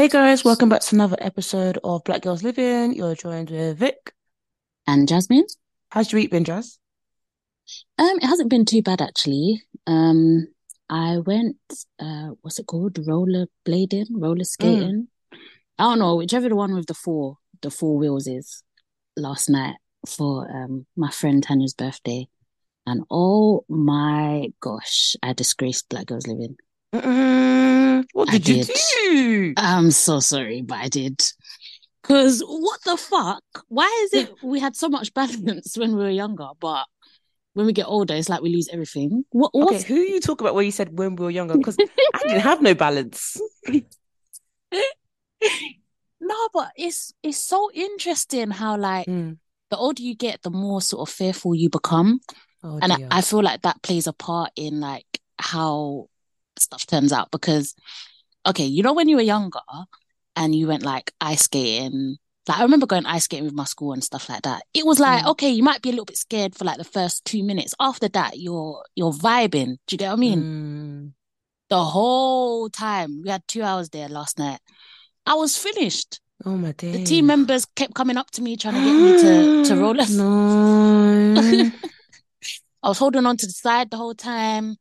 Hey guys, welcome back to another episode of Black Gals Livin. You're joined with Vic. And Jasmine? How's your week been, Jazz? Um, it hasn't been too bad actually. Um, I went, uh, what's it called? Roller blading, roller skating. Mm. I don't know, whichever the one with the four, the four wheels is last night for um my friend Tanya's birthday. And oh my gosh, I disgraced Black Gals Livin. Mm-mm. What did, did, you do? I'm so sorry, but I did. Because what the fuck? Why is it we had so much balance when we were younger, but when we get older, it's like we lose everything? What? Okay, who you talk about where you said when we were younger? Because I didn't have no balance. no, but it's it's so interesting how like mm. the older you get, the more sort of fearful you become, oh, and I, I feel like that plays a part in like how stuff turns out because okay, you know when you were younger and you went like ice skating, like I remember going ice skating with my school and stuff like that. It was like, mm. okay, you might be a little bit scared for like the first two minutes. After that, you're you're vibing. Do you get what I mean? Mm. The whole time. We had two hours there last night. I was finished. Oh my day. The team members kept coming up to me trying to get me to to roll us. No. I was holding on to the side the whole time.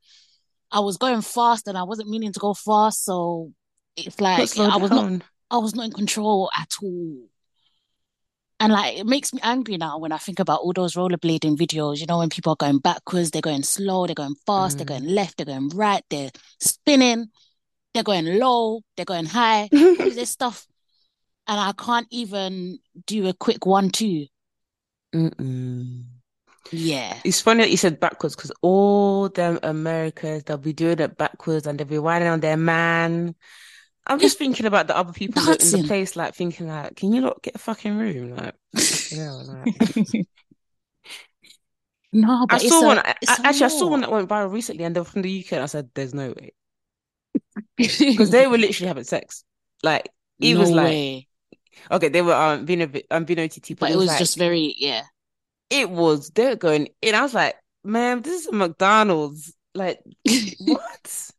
I was going fast and I wasn't meaning to go fast, so it's like I was down. not I was not in control at all. And like it makes me angry now when I think about all those rollerblading videos, you know, when people are going backwards, they're going slow, they're going fast, mm. they're going left, they're going right, they're spinning, they're going low, they're going high, this stuff. And I can't even do a quick one two. Mm-mm. Yeah. It's funny that you said backwards because all them Americans, they'll be doing it backwards and they'll be whining on their man. I'm just thinking about the other people in the place, like thinking like, can you not get a fucking room? Like, yeah, like... no, I saw a, one. I, actually, I saw one that went viral recently, and they were from the UK. And I said, "There's no way," because they were literally having sex. Like it no was like, way. okay, they were um being a bit um being OTT, but, but it was, was like, just very yeah it was they're going and I was like, man, this is a McDonald's. Like what?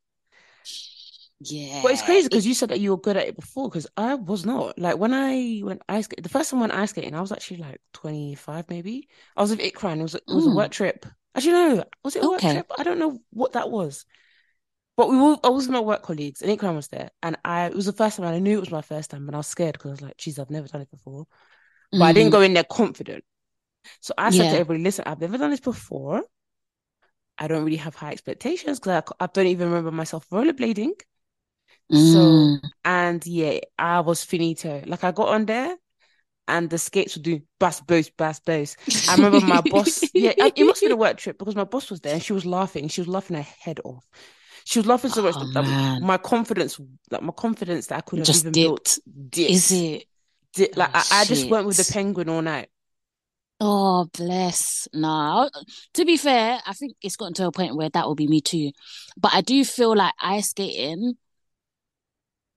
Yeah. But it's crazy because you said that you were good at it before because I was not. Like when I went ice the first time I went ice skating, I was actually like 25 maybe. I was with Ikra and it was, it was mm. a work trip. Actually, no, was it a okay. work trip? I don't know what that was. But we were, I was with my work colleagues and Ikram was there. And I, it was the first time and I knew it was my first time, but I was scared because I was like, geez, I've never done it before. But mm. I didn't mm. go in there confident. So I said yeah. to everybody, listen, I've never done this before. I don't really have high expectations because I, I, don't even remember myself rollerblading. Mm. So, and yeah, I was finito. Like I got on there and the skates would do bass boost, bass boost. I remember my boss, yeah, it must be the work trip because my boss was there and she was laughing. She was laughing her head off. She was laughing so much oh, that my confidence, like my confidence that I could have just even dipped. built, dipped. Is it? Like oh, I, I, just went with the penguin all night. Oh, bless. No, to be fair, I think it's gotten to a point where that will be me too. But I do feel like ice skating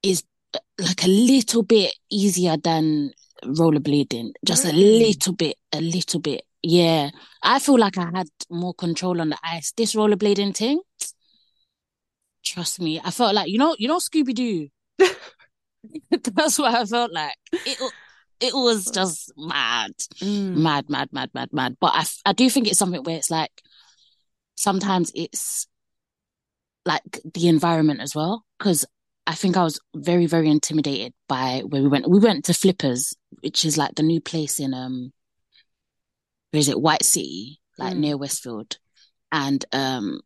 is like a little bit easier than rollerblading. Just really? a little bit, a little bit. Yeah. I feel like I had more control on the ice. This rollerblading thing, trust me, I felt like, you know, you know, Scooby Doo. That's what I felt like. It, it was just mad, mm. mad, mad, mad, mad, mad. But I, I do think it's something where it's like sometimes it's like the environment as well. Cause I think I was very, very intimidated by where we went. We went to Flippers, which is like the new place in, um, where is it? White City, like mm. near Westfield. And, um,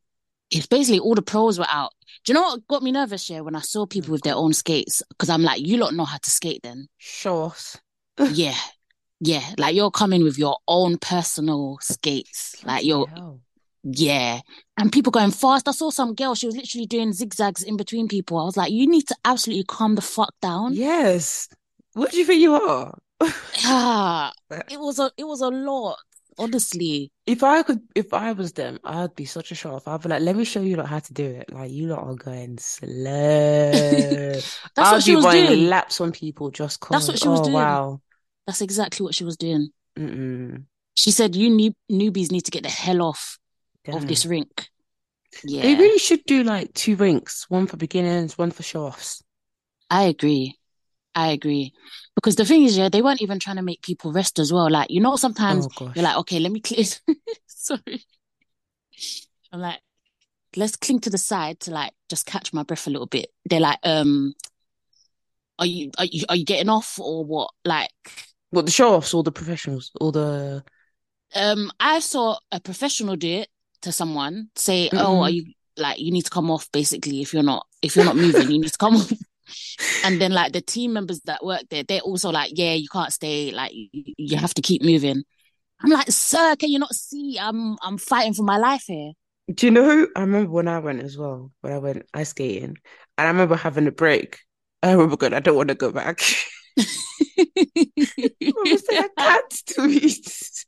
it's basically all the pros were out. Do you know what got me nervous here when I saw people with their own skates? Because I'm like, you lot know how to skate then. Sure. Yeah. Yeah. Like you're coming with your own personal skates. Like you're hell. yeah. And people going fast. I saw some girl, she was literally doing zigzags in between people. I was like, you need to absolutely calm the fuck down. Yes. What do you think you are? yeah. It was a it was a lot. Honestly, if I could, if I was them, I'd be such a show off. I'd be like, "Let me show you lot how to do it." Like you lot are going slow. That's I'd what she was doing. Laps on people just cause. That's what she was oh, doing. Wow, that's exactly what she was doing. Mm-mm. She said, "You new- newbies need to get the hell off Damn. of this rink." Yeah, they really should do like two rinks, one for beginners, one for show offs. I agree. I agree. Because the thing is, yeah, they weren't even trying to make people rest as well. Like, you know, sometimes oh, you're like, okay, let me clear. Sorry. I'm like, let's cling to the side to like just catch my breath a little bit. They're like, um, are you are you are you getting off or what? Like, what the show offs or the professionals or the? Um, I saw a professional do it to someone say, mm-hmm. "Oh, are you like you need to come off?" Basically, if you're not if you're not moving, you need to come off and then like the team members that work there, they're also like, yeah, you can't stay. Like you, you have to keep moving. I'm like, sir, can you not see? I'm I'm fighting for my life here. Do you know? Who I remember when I went as well. When I went ice skating, and I remember having a break. I remember going, I don't want to go back. I can't do it.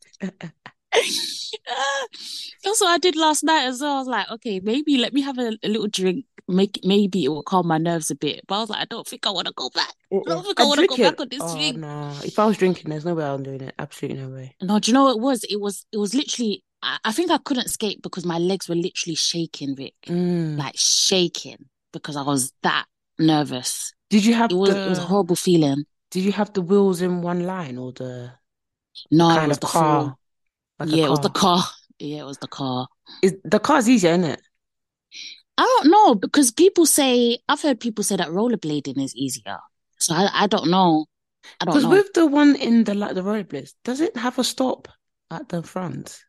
That's what I did last night as well. I was like, okay, maybe let me have a, a, little drink. Make maybe it will calm my nerves a bit. But I was like, I don't think I want to go back. I don't think I, I want to go back on this oh. No, if I was drinking, there's no way I'm doing it. Absolutely no way. No, do you know what it was? It was it was literally. I, I think I couldn't skate because my legs were literally shaking, Vic, mm. like shaking because I was that nervous. Did you have? It was the... it was a horrible feeling. Did you have the wheels in one line or the? No, kind it was of the car. Like yeah, it was the car. Yeah, it was the car. Is the car's easier, isn't it? I don't know because people say I've heard people say that rollerblading is easier. So I, I don't know. I don't know. Because with the one in the like the rollerblades, does it have a stop at the front?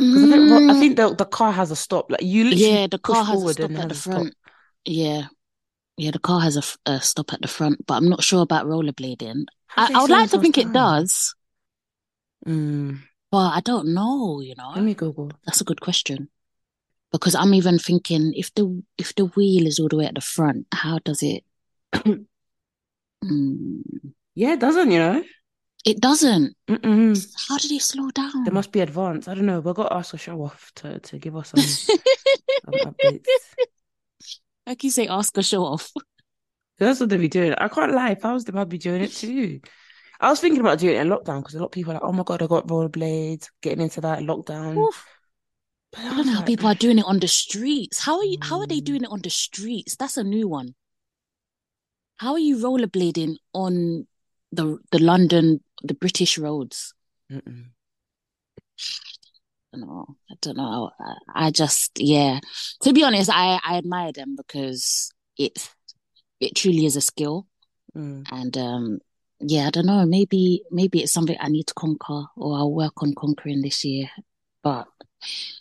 Mm. I think, I think the, the car has a stop. Like you, yeah, the car has a stop at the front. Yeah, yeah, the car has a, a, stop at the front, but I'm not sure about rollerblading. I, I, would like to think time? it does. Mm. But I don't know, you know. Let me Google. That's a good question. Because I'm even thinking if the if the wheel is all the way at the front, how does it mm. Yeah, it doesn't, you know. It doesn't. Mm-mm. How did it slow down? There must be advanced. I don't know. We've got to ask a show off to, to give us some, some updates. Like you say, ask a show off. That's what they'd be doing. I can't lie. If I was them, I'd be doing it too. I was thinking about doing it in lockdown because a lot of people are like, oh my God, I got rollerblades, getting into that lockdown. Oof. I don't know how people are doing it on the streets. How are you? How are they mm. doing it on the streets? That's a new one. How are you rollerblading on the the London, the British roads? Mm-mm. I don't know. I don't know. I, just, yeah. To be honest, I I admire them because it's it truly is a skill, mm. and um, yeah, I don't know. Maybe maybe it's something I need to conquer or I'll work on conquering this year. But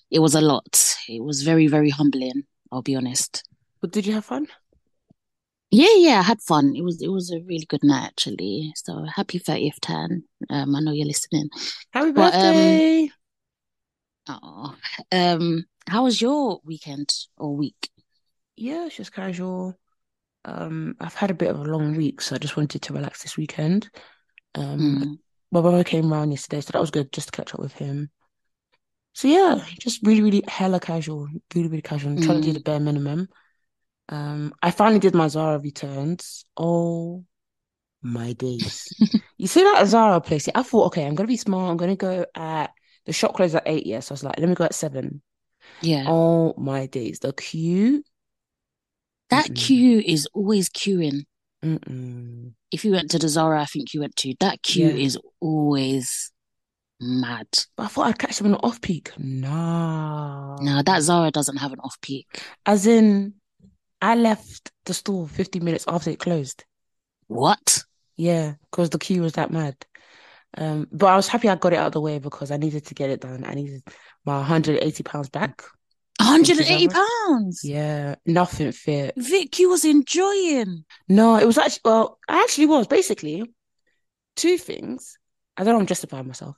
it was a lot. It was very, very humbling, I'll be honest. But did you have fun? Yeah, yeah, I had fun. It was it was a really good night actually. So happy 30th Tan. Um, I know you're listening. Happy but, birthday. Um, oh, um, how was your weekend or week? Yeah, it's just casual. Um, I've had a bit of a long week, so I just wanted to relax this weekend. Um, mm. my brother came around yesterday, so that was good just to catch up with him. So yeah, just really, really hella casual, really, really casual. I'm mm. trying to do the mm. bare minimum. Um, I finally did my Zara returns. Oh my days! you see that Zara place? I thought, okay, I'm gonna be smart. I'm gonna go at the shop closed at eight. Yes, yeah, so I was like, let me go at seven. Yeah. Oh my days! The queue that mm-hmm. queue is always queuing. Mm-mm. If you went to the Zara, I think you went to that queue yeah. is always mad. But I thought I'd catch them in an off peak. No. No, that Zara doesn't have an off peak. As in, I left the store 15 minutes after it closed. What? Yeah, because the queue was that mad. Um, but I was happy I got it out of the way because I needed to get it done. I needed my 180 pounds back. 180 pounds. Yeah, nothing fit. Vic, you was enjoying. No, it was actually well, I actually was basically two things. I don't know I'm justifying myself.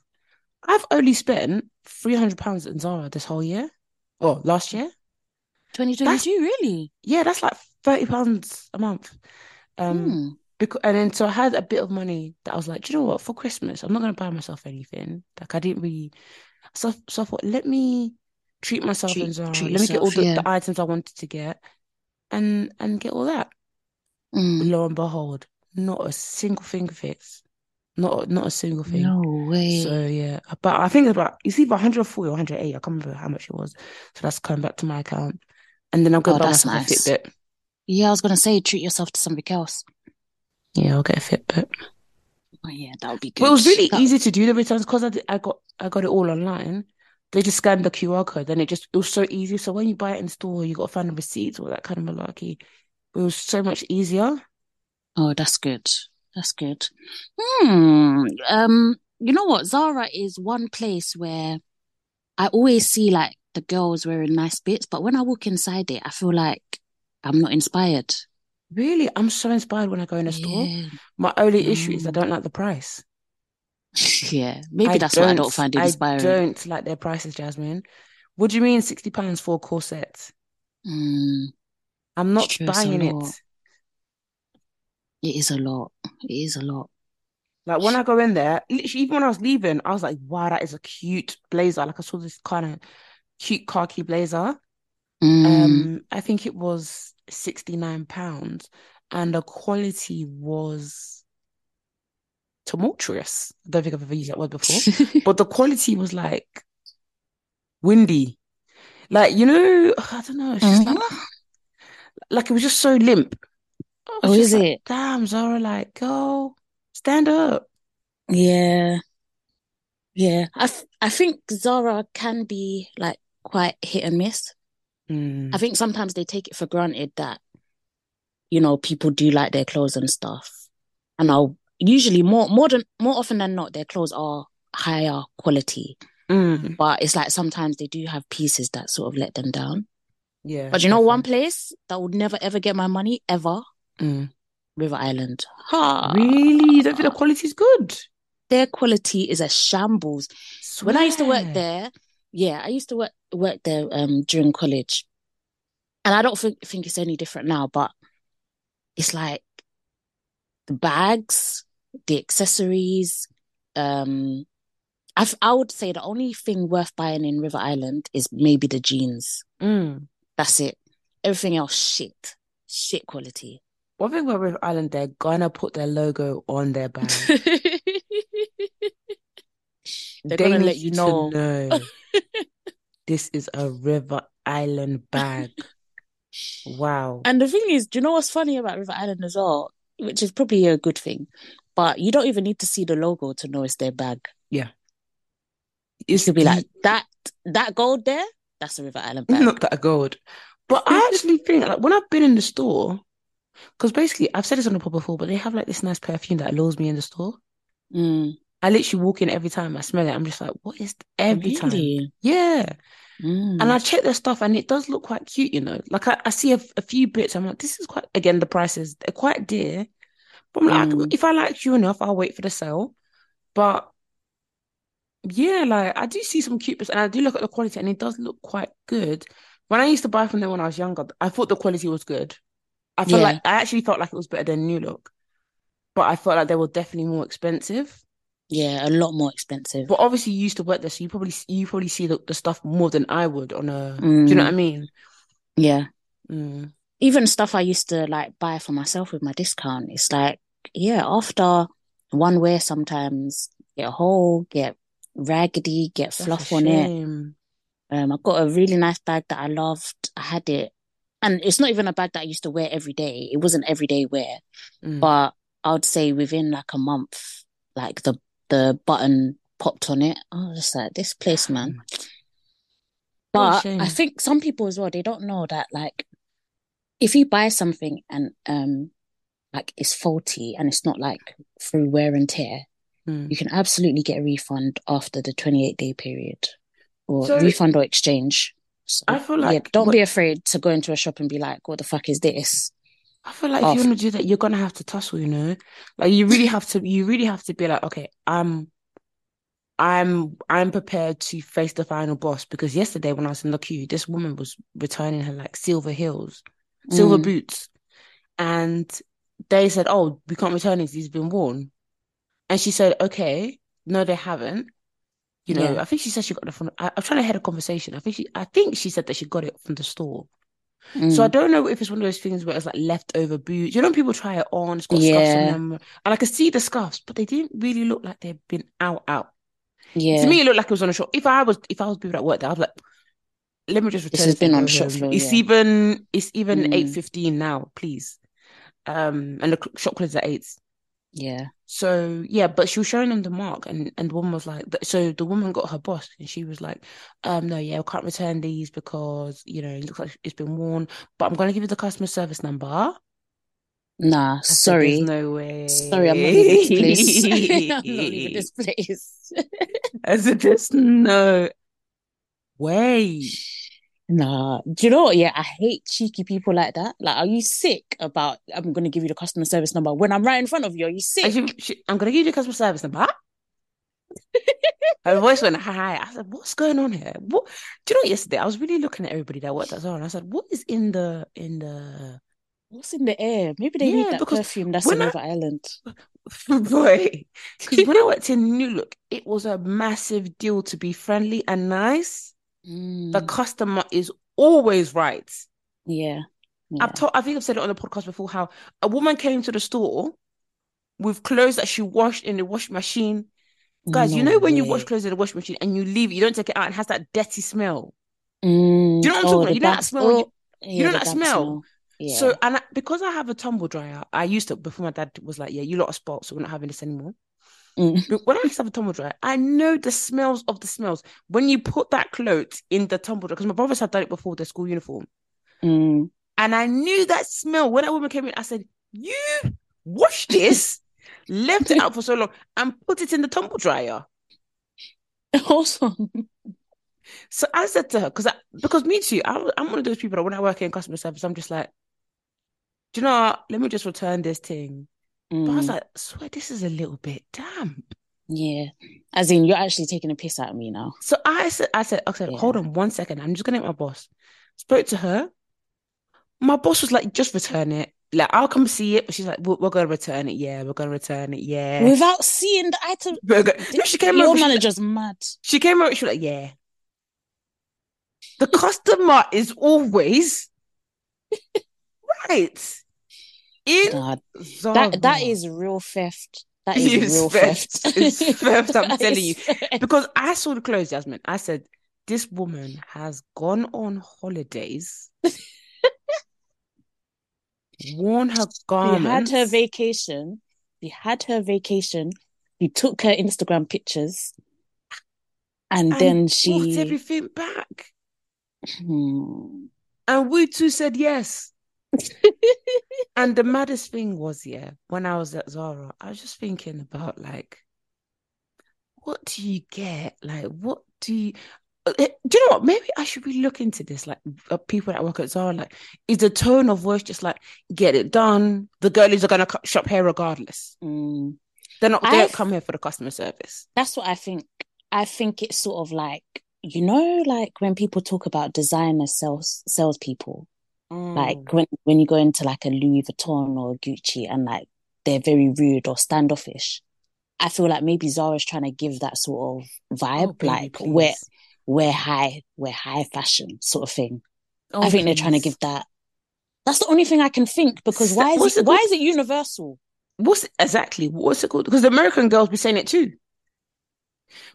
I've only spent 300 pounds in Zara this whole year. Or last year. 2022, really? Yeah, that's like 30 pounds a month. Um hmm. Because and then so I had a bit of money that I was like, do you know what, for Christmas, I'm not gonna buy myself anything. Like I didn't really so so I thought, let me treat myself treat, in Zara. Let yourself, me get all the, yeah. the, items I wanted to get and and get all that. Mm. Lo and behold, not a single thing fits. Not not a single thing. No way. So yeah. But I think about it's either 140 or 180. I can't remember how much it was. So that's coming back to my account. And then I'm gonna oh, buy myself nice. a Fitbit. Yeah, I was gonna say treat yourself to something else. Yeah, I'll get a Fitbit. Oh yeah, that would be good. But it was really that... easy to do the returns because I, I got I got it all online they just scanned the QR code. Then it just it was so easy. So when you buy it in store, you got to find the receipts or that kind of malarkey. It was so much easier. Oh, that's good. That's good. Hmm. Um. You know what? Zara is one place where I always see like the girls wearing nice bits, but when I walk inside it, I feel like I'm not inspired. Really, I'm so inspired when I go in a store. Yeah. My only mm. issue is I mm. don't like the price. Yeah, maybe I that's why I don't find it inspiring. I don't like their prices, Jasmine. What do you mean sixty pounds for a corset? Mm, I'm not buying it. It is a lot. It is a lot. Like when I go in there, literally even when I was leaving, I was like, "Wow, that is a cute blazer." Like I saw this kind of cute khaki blazer. Mm. Um, I think it was sixty nine pounds, and the quality was tumultuous. I don't think I've ever used that word before, but the quality was like windy. Like, you know, I don't know. It's just mm-hmm. like, like it was just so limp. Oh, is like, it? Damn, Zara, like, go stand up. Yeah. Yeah. I think Zara can be like quite hit and miss. Mm. I think sometimes they take it for granted that, you know, people do like their clothes and stuff. And I'll usually more more than more often than not their clothes are higher quality mm. but it's like sometimes they do have pieces that sort of let them down yeah but you know one place that would never ever get my money ever mm. river island ha. really you don't think the quality is good their quality is a shambles Swear. when i used to work there yeah i used to work work there um during college and i don't think, think it's any different now but it's like the bags, the accessories. Um, I I would say the only thing worth buying in River Island is maybe the jeans. Mm. That's it. Everything else, shit, shit quality. One thing about River Island, they're gonna put their logo on their bag. they're they gonna let you know. know this is a River Island bag. Wow. And the thing is, do you know what's funny about River Island as well? which is probably a good thing. But you don't even need to see the logo to know it's their bag. Yeah. It's to be like that that gold there, that's a River Island bag. Not that gold. But I actually think like when I've been in the store, because basically I've said this on the pod before, but they have like this nice perfume that lures me in the store. Mm. I literally walk in every time I smell it. I'm just like, what is every really? time? Yeah. Mm. And I check their stuff and it does look quite cute, you know. Like I, I see a, a, few bits. I'm like, this is quite again, the prices, they're quite dear. But I'm like, mm. if I like you enough, I'll wait for the sale. But yeah, like I do see some cute bits and I do look at the quality and it does look quite good. When I used to buy from them when I was younger, I thought the quality was good. I felt yeah. like I actually felt like it was better than New Look. But I felt like they were definitely more expensive. Yeah, a lot more expensive. But obviously, you used to work there, so you probably you probably see the, the stuff more than I would on a. Mm. Do you know what I mm. mean? Yeah. Mm. Even stuff I used to like buy for myself with my discount. It's like yeah, after one wear, sometimes get a hole, get raggedy, get fluff on it. Um, I got a really nice bag that I loved. I had it. and it's not even a bag that I used to wear every day. It wasn't everyday wear, mm. but I'd say within like a month, like the the button popped on it. I was just like, this place, man. But I think some people as well, they don't know that like if you buy something and um like it's faulty and it's not like through wear and tear, mm. you can absolutely get a refund after the 28 day period or so, refund or exchange. So, I feel like yeah, don't be afraid to go into a shop and be like, "What the fuck is this?" I feel like Off. if you want to do that, you're gonna have to tussle. You know, like you really have to. You really have to be like, okay, I'm, I'm, I'm prepared to face the final boss because yesterday when I was in the queue, this woman was returning her like silver heels, silver mm. boots, and they said, "Oh, we can't return these. These have been worn," and she said, "Okay, no, they haven't." You know, yeah. I think she said she got it from. I, am trying to head a conversation. I think she, I think she said that she got it from the store. Mm. So I don't know if it's one of those things where it's like leftover boots. You know, people try it on, it's got yeah. scuffs on them, and I could see the scuffs, but they didn't really look like they'd been out out. Yeah, to me, it looked like it was on a shop. If I was, if I was people at work, there, I was like, let me just return. This has been on shop floor. It's yeah. even, it's even mm. eight fifteen now, please. Um, and the shop closes at eight. Yeah. So yeah, but she was showing him the mark, and and the woman was like, so the woman got her boss, and she was like, um, no, yeah, we can't return these because you know it looks like it's been worn, but I'm gonna give you the customer service number. Nah, sorry, no way. Sorry, I'm not leaving this place. I'm not leaving this place. I said, there's no way. Nah, do you know what? Yeah, I hate cheeky people like that. Like, are you sick about I'm gonna give you the customer service number when I'm right in front of you? Are you sick? She, she, I'm gonna give you the customer service number. Her voice went high. I said, "What's going on here? What?" Do you know? Yesterday, I was really looking at everybody that worked at Zara, and I said, "What is in the in the what's in the air? Maybe they yeah, need that perfume that's on River Island." Boy, because when I worked in New Look, it was a massive deal to be friendly and nice. Mm. The customer is always right. Yeah. yeah. I've told, I think I've said it on the podcast before how a woman came to the store with clothes that she washed in the wash machine. Guys, no you know when way. you wash clothes in the washing machine and you leave it, you don't take it out and it has that dirty smell. Mm. Do you know what I'm oh, talking about? You know that smell. Oh, you, yeah, you know that smell. smell. Yeah. So and I, because I have a tumble dryer, I used to before my dad was like, "Yeah, you lot are spots, so we're not having this anymore." Mm. When I used to have a tumble dryer, I know the smells of the smells. When you put that clothes in the tumble dryer, because my brothers had done it before their school uniform. Mm. And I knew that smell. When that woman came in, I said, You washed this, left it out for so long, and put it in the tumble dryer. Awesome. So I said to her, because because me too, I, am one of those people that when I work in customer service, I'm just like, do you know what? Let me just return this thing. Mm. But I was mm. like, swear this is a little bit damp. Yeah. As in you're actually taking a piss out of me now. So I said I said, I said, yeah. hold on one second. I'm just gonna hit my boss. Spoke to her. My boss was like, just return it. Like, I'll come see it. But she's like, we're, we're gonna return it. Yeah, we're gonna return it. Yeah. Without seeing the item. no, she came Your over. Your manager's mad. She came over, she was like, yeah. The customer is always right in God, that that is real theft. That is it's real theft. theft. It's theft. I'm telling you, theft. because I saw the clothes, Jasmine. I said, this woman has gone on holidays, worn her garments. She had her vacation. She had her vacation. He took her Instagram pictures, and, and then she brought everything back. Hmm. And we too said yes and the maddest thing was, yeah, when I was at Zara, I was just thinking about like, what do you get? Like, what do you? Uh, eh, do you know what? Maybe I should be looking into this. Like, uh, people that work at Zara, like, is the tone of voice just like, get it done? The girlies are gonna shop here regardless. Mm. They're not. They don't come here for the customer service. That's what I think. I think it's sort of like you know, like when people talk about designer sales salespeople, Mm. Like when when you go into like a Louis Vuitton or Gucci and like they're very rude or standoffish. I feel like maybe Zara's trying to give that sort of vibe, oh, like please. we're we're high, we're high fashion sort of thing. Oh, I think please. they're trying to give that. That's the only thing I can think because why is it, it why is it universal? What's it, exactly what's it called? Because the American girls be saying it too.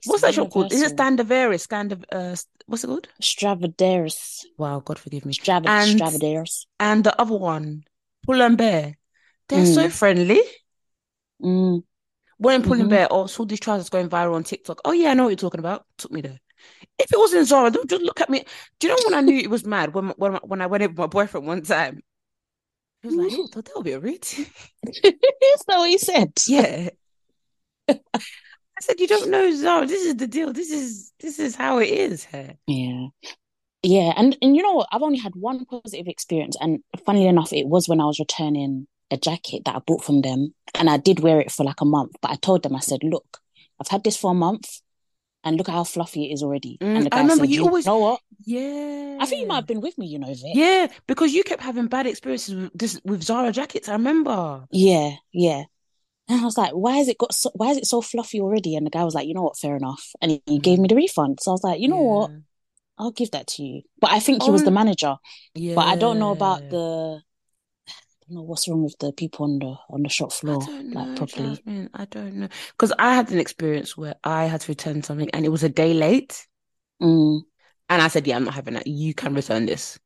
What's that shop called? Is it Stradivarius? Scandiv- uh, what's it called? Stradivarius. Wow, God forgive me. Strav- and. And the other one, Pull and Bear. They're mm. so friendly. Mm. When Pull mm-hmm. and Bear, oh, saw these trousers going viral on TikTok. Oh yeah, I know what you're talking about. Took me there. If it was in Zara, don't just look at me. Do you know when I knew it was mad? When when when I went in with my boyfriend one time, he was like, "Oh, that'll be a read." Is that what he said? Yeah. I said, "You don't know Zara. This is the deal. This is this is how it is here." Yeah, yeah, and and you know what? I've only had one positive experience, and funnily enough, it was when I was returning a jacket that I bought from them, and I did wear it for like a month. But I told them, I said, "Look, I've had this for a month and look at how fluffy it is already. Mm, and the guy I remember said, you, you always know what? Yeah. I think you might have been with me, you know, Vic. Yeah, because you kept having bad experiences with this with Zara jackets. I remember. Yeah, yeah. And I was like, why has it got so why is it so fluffy already? And the guy was like, you know what, fair enough. And he, gave me the refund. So I was like, you know yeah. what? I'll give that to you. But I think he was the manager. Yeah. But I don't know about the know what's wrong with the people on the on the shop floor, know, like properly. Jasmine, I don't know because I had an experience where I had to return something and it was a day late, mm. and I said, "Yeah, I'm not having that. You can return this.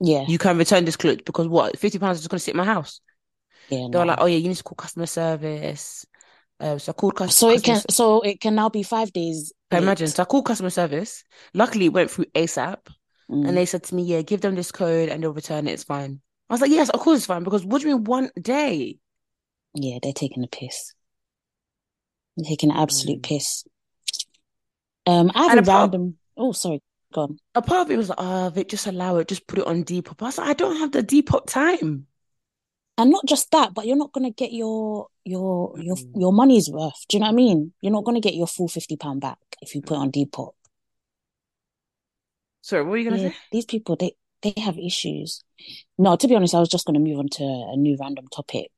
Yeah, you can return this clothes because what? Fifty pounds is just going to sit in my house." Yeah, they no. were like, "Oh yeah, you need to call customer service." Uh, so I called customer. So it can so it can now be five days. I imagine. So I called customer service. Luckily, it went through ASAP, mm. and they said to me, "Yeah, give them this code and they'll return it. It's fine." I was like, yes, of course it's fine because what do you mean one day? Yeah, they're taking a piss. They're taking an absolute mm. piss. Um, I have and a, a random. oh, sorry, gone. A part of it was like, oh, Vic, just allow it, just put it on Depop. I was like, I don't have the Depop time. And not just that, but you're not gonna get your your your your money's worth. Do you know what I mean? You're not gonna get your full fifty pound back if you put on Depop. Sorry, what were you gonna yeah, say? These people, they they have issues. No, to be honest, I was just going to move on to a new random topic.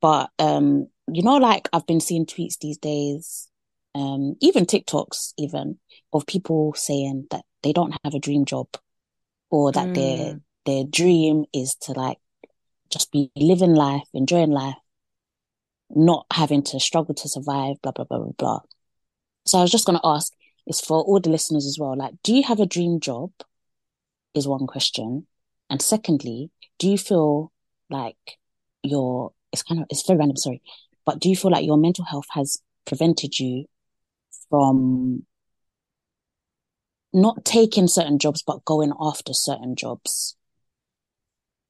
But um, you know, like I've been seeing tweets these days, um, even TikToks, even of people saying that they don't have a dream job, or that mm. their their dream is to like just be living life, enjoying life, not having to struggle to survive, blah blah blah blah blah. So I was just going to ask, is for all the listeners as well, like, do you have a dream job? is one question. And secondly, do you feel like your, it's kind of, it's very random, sorry, but do you feel like your mental health has prevented you from not taking certain jobs, but going after certain jobs?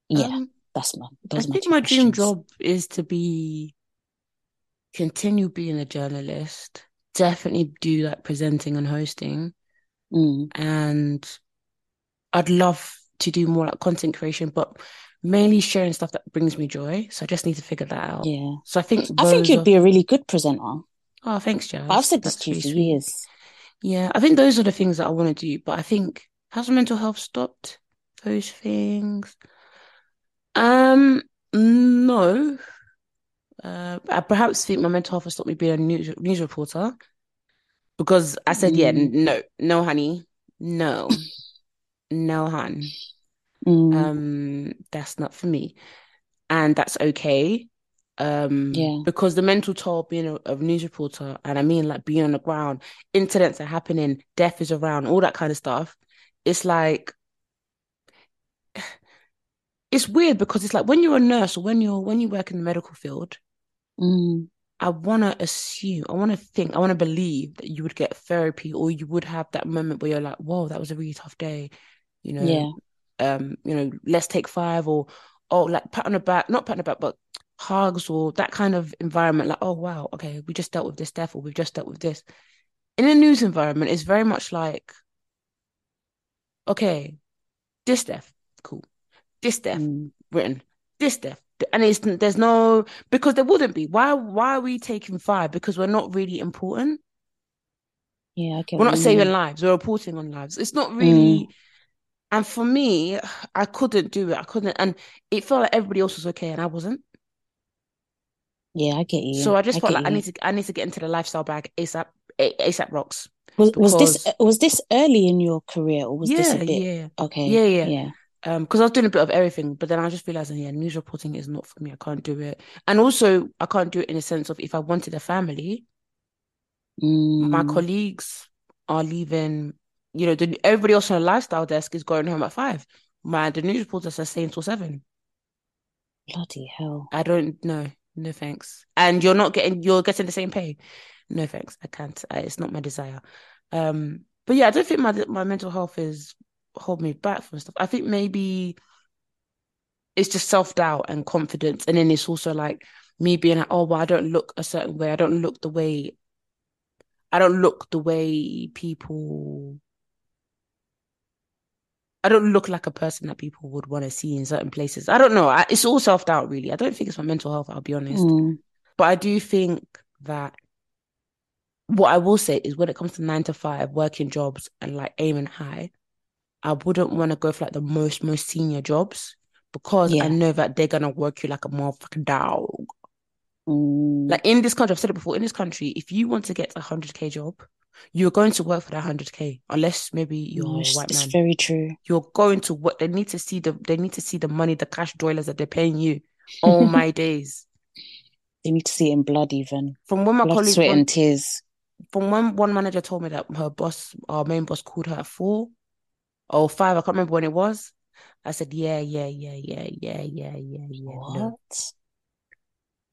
Yeah, um, that's my, I think my dream job is to be, continue being a journalist, definitely do like presenting and hosting. Mm. And I'd love to do more like content creation, but mainly sharing stuff that brings me joy. So I just need to figure that out. Yeah. So I think I think you'd are... be a really good presenter. Oh, thanks, Jazz. I've said this to you for years. Yeah, I think those are the things that I want to do. But I think has mental health stopped those things? Um, no. Uh, I perhaps think my mental health has stopped me being a news news reporter because I said, mm. yeah, no, no, honey, no. no hun mm. um that's not for me and that's okay um yeah because the mental toll being a, a, news reporter and i mean like being on the ground incidents are happening death is around all that kind of stuff it's like it's weird because it's like when you're a nurse or when you're when you work in the medical field mm. i want to assume i want to think i want to believe that you would get therapy or you would have that moment where you're like whoa that was a really tough day you know, yeah. um, you know, let's take five or oh, like pat on the back, not pat on the back, but hugs or that kind of environment, like, oh wow, okay, we just dealt with this death or we've just dealt with this. In a news environment, it's very much like, okay, this death, cool. This death mm. written. This death. And it's there's no because there wouldn't be. Why why are we taking five? Because we're not really important. Yeah, we're not saving lives. We're reporting on lives. It's not really. Mm and for me, I couldn't do it. I couldn't, and it felt like everybody else was okay, and I wasn't. Yeah, I get you. So I just I felt like you. I need to, I need to get into the lifestyle bag ASAP. ASAP Rocky. Was because... was this was this early in your career, or was yeah, this a bit? Yeah, okay, yeah, yeah, yeah. Um, because I was doing a bit of everything, but then I just realized, yeah, news reporting is not for me. I can't do it, and also I can't do it in a sense of if I wanted a family, Mm. My colleagues are leaving. You know, the, everybody else on the lifestyle desk is going home at five. My the news reporters are staying till seven. Bloody hell! I don't know. No thanks. And you're not getting. You're getting the same pay. No thanks. I can't. I, it's not my desire. Um. But yeah, I don't think my my mental health is hold me back from stuff. I think maybe it's just self doubt and confidence, and then it's also like me being like, oh well, I don't look a certain way. I don't look the way. I don't look the way people. I don't look like a person that people would want to see in certain places. I don't know. I, it's all self doubt, really. I don't think it's my mental health. I'll be honest, mm. but I do think that what I will say is when it comes to nine to five working jobs and like aiming high, I wouldn't want to go for like the most most senior jobs because yeah. I know that they're gonna work you like a motherfucking dog. Mm. Like in this country, I've said it before. In this country, if you want to get a hundred k job, you're going to work for that hundred k. Unless maybe you're a white man. very true. You're going to work. They need to see the. They need to see the money, the cash dollars that they're paying you. All my days. They need to see it in blood, even from when my blood, colleague sweat, and tears. From when one manager told me that her boss, our main boss, called her at four or five. I can't remember when it was. I said, yeah, yeah, yeah, yeah, yeah, yeah, yeah, yeah. What? No.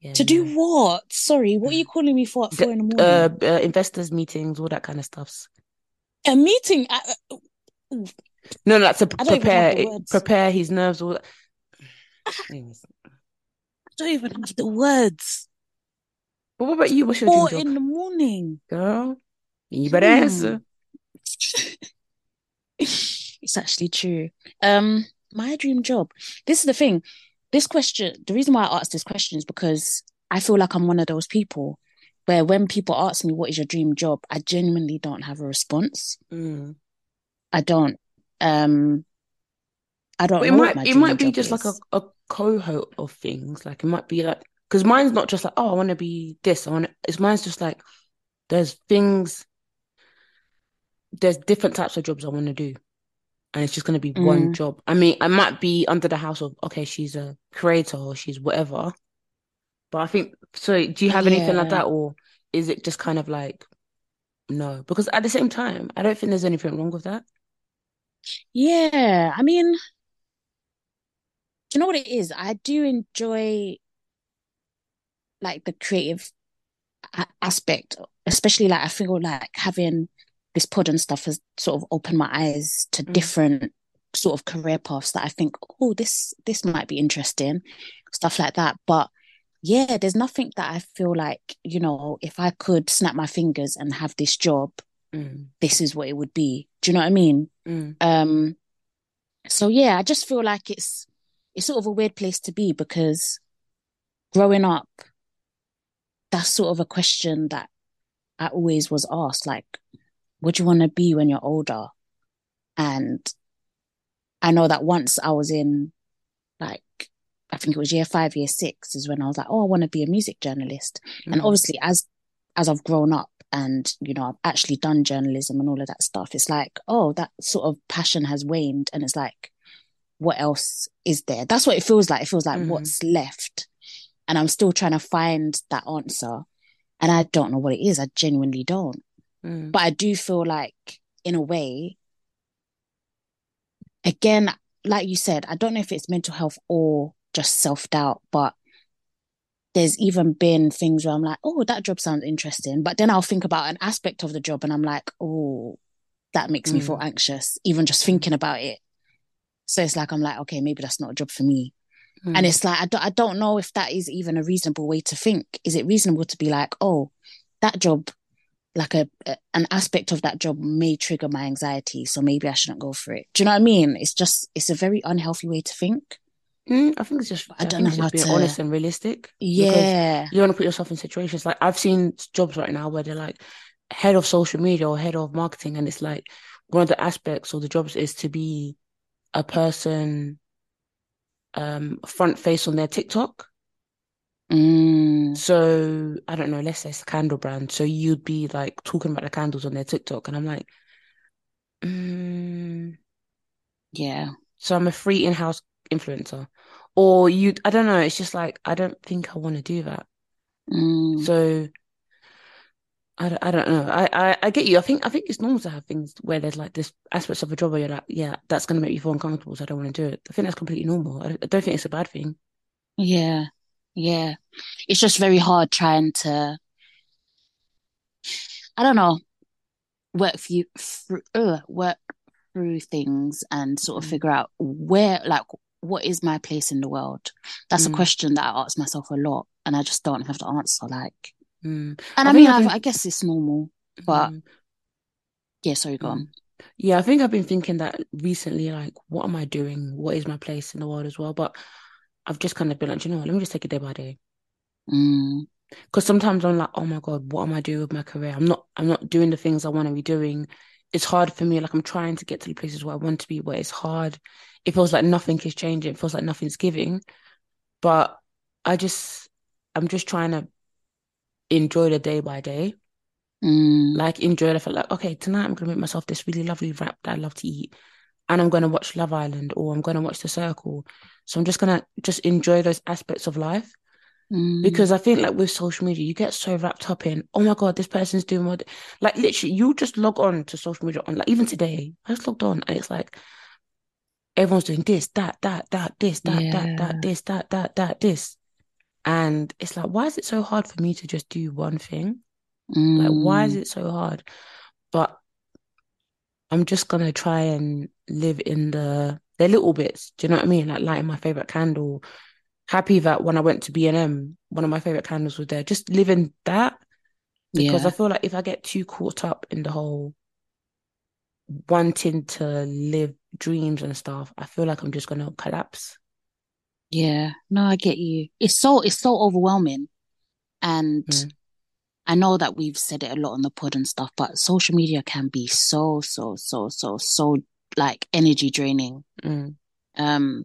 Yeah, to no. do what? Sorry, what are you calling me for at four in the morning? Uh, uh, investors meetings, all that kind of stuffs. A meeting? At, uh, no, no, that's a prepare prepare his nerves. All that. I don't even have the words. But what about you? What's your Four in the morning, girl. You better hmm. answer. It's actually true. Um, my dream job. This is the thing. This question, the reason why I asked this question is because I feel like I'm one of those people where when people ask me what is your dream job, I genuinely don't have a response. Mm. I don't. Um, I don't. it might. it might be just is. like a, a cohort of things. Like it might be like because mine's not just like oh I want to be this. I want. It's mine's just like there's things. There's different types of jobs I want to do and it's just going to be mm. one job. I mean, I might be under the house of okay, she's a creator or she's whatever. But I think so. Do you have yeah. anything like that, or is it just kind of like no? Because at the same time, I don't think there's anything wrong with that. Yeah, I mean, do you know what it is? I do enjoy like the creative aspect, especially like I feel like having this pod and stuff has sort of opened my eyes to mm. different sort of career paths that I think, oh, this this might be interesting, stuff like that. But yeah, there's nothing that I feel like, you know, if I could snap my fingers and have this job, mm. this is what it would be. Do you know what I mean? Mm. Um so yeah, I just feel like it's it's sort of a weird place to be because growing up, that's sort of a question that I always was asked, like, what do you want to be when you're older? And I know that once I was in like, I think it was year five, year six is when I was like, oh, I want to be a music journalist. Mm-hmm. And obviously, as as I've grown up and you know I've actually done journalism and all of that stuff, it's like, oh, that sort of passion has waned, and it's like, what else is there? That's what it feels like. It feels like mm-hmm. what's left, and I'm still trying to find that answer, and I don't know what it is. I genuinely don't. Mm. But I do feel like, in a way, again, like you said, I don't know if it's mental health or just self doubt, but there's even been things where I'm like, oh, that job sounds interesting. But then I'll think about an aspect of the job and I'm like, oh, that makes mm. me feel mm. anxious, even just thinking about it. So it's like, I'm like, okay, maybe that's not a job for me. Mm. And it's like, I don't, I don't know if that is even a reasonable way to think. Is it reasonable to be like, oh, that job like a, a, an aspect of that job may trigger my anxiety so maybe i shouldn't go for it. Do you know what i mean? It's just it's a very unhealthy way to think. Mm, i think it's just i, I don't know how to be honest and realistic yeah. you want to put yourself in situations like i've seen jobs right now where they're like head of social media or head of marketing and it's like one of the aspects of the jobs is to be a person um front face on their tiktok Mm. So I don't know, let's say it's a candle brand. So you'd be like talking about the candles on their TikTok, and I'm like, mm. yeah. So I'm a free in-house influencer, or you, I don't know. It's just like I don't think I want to do that. Mm. So I don't, I don't know. I, I, I get you. I think I think it's normal to have things where there's like this aspects of a job where you're like, yeah, that's going to make you feel uncomfortable, so I don't want to do it. I think that's completely normal. I, I don't think it's a bad thing. Yeah, yeah. It's just very hard trying to. I don't know. Work through, through uh, work through things and sort of mm. figure out where, like, what is my place in the world? That's mm. a question that I ask myself a lot, and I just don't have the answer. Like, mm. and I, I mean, I, I, guess it's normal, but mm. yeah. Sorry, go on. Mm. Yeah, I think I've been thinking that recently. Like, what am I doing? What is my place in the world as well? But I've just kind of been like, you know what? Let me just take it day by day. Because mm. sometimes I'm like, oh my god, what am I doing with my career? I'm not. I'm not doing the things I want to be doing it's hard for me. Like I'm trying to get to the places where I want to be, where it's hard. It feels like nothing is changing. It feels like nothing's giving. But I just, I'm just trying to enjoy the day by day. Mm. Like enjoy the fact, like okay, tonight I'm gonna make myself this really lovely wrap that I love to eat, and I'm gonna watch Love Island or I'm gonna watch The Circle. So I'm just gonna just enjoy those aspects of life. Mm. Because I think like with social media, you get so wrapped up in, oh my God, this person's doing what like literally you just log on to social media on like even today, I just logged on and it's like everyone's doing this, that, that, that, this, that, yeah. that, that, this, that, that, that, this. And it's like, why is it so hard for me to just do one thing? Mm. Like, why is mm. it so hard? But I'm just gonna try and live in the the little bits. Do you know what I mean? Like lighting my favorite candle, happy that when I went to B and M, one of my favorite candles was there. Just living that because yeah. I feel like if I get too caught up in the whole wanting to live dreams and stuff, I feel like I'm just gonna collapse. Yeah, no, I get you. It's so it's so overwhelming, and mm. I know that we've said it a lot on the pod and stuff, but social media can be so so so so so like energy draining. Mm. Um,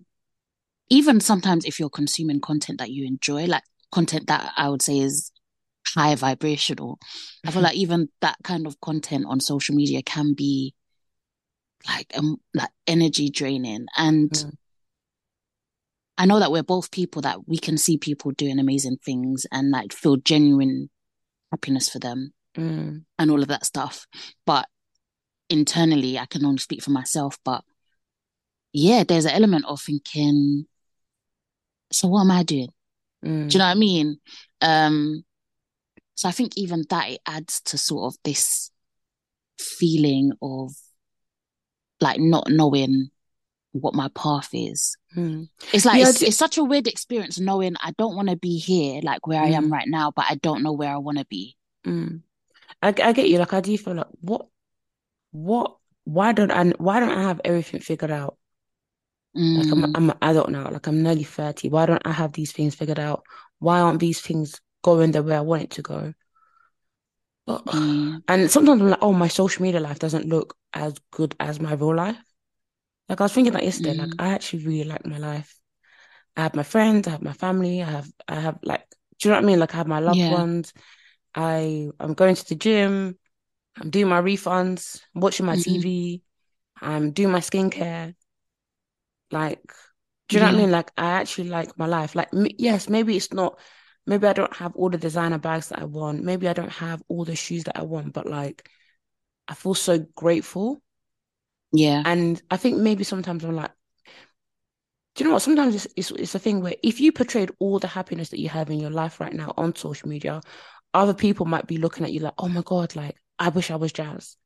even sometimes if you're consuming content that you enjoy, like content that I would say is high vibrational, mm-hmm. I feel like even that kind of content on social media can be like um like energy draining and mm. I know that we're both people that we can see people doing amazing things and like feel genuine happiness for them mm. and all of that stuff. But internally, I can only speak for myself. But yeah, there's an element of thinking, so what am I doing? Mm. Do you know what I mean? Um, so I think even that it adds to sort of this feeling of like not knowing what my path is. Mm. It's like yeah, it's, it's, such a weird experience knowing I don't want to be here, like where mm. I am mm. right now, but I don't know where I want to be. Mm. I, I get you. Like I do feel like what, what, why don't I, why don't I have everything figured out? Like I'm, mm. I'm an adult now. Like I'm nearly 30. Why don't I have these things figured out? Why aren't these things going the way I want it to go? But, mm. And sometimes I'm like, oh, my social media life doesn't look as good as my real life. Like I was thinking that yesterday. Mm. Like I actually really like my life. I have my friends. I have my family. I have. I have like. Do you know what I mean? Like I have my loved yeah. ones. I I'm going to the gym. I'm doing my refunds. I'm watching my mm-hmm. TV. I'm doing my skincare. Like, do you know what I mean? Like, I actually like my life. Like, m- yes, maybe it's not, maybe I don't have all the designer bags that I want. Maybe I don't have all the shoes that I want, but like, I feel so grateful. Yeah. And I think maybe sometimes I'm like, do you know what? Sometimes it's, it's, it's a thing where if you portrayed all the happiness that you have in your life right now on social media, other people might be looking at you like, oh my God, like, I wish I was Jas.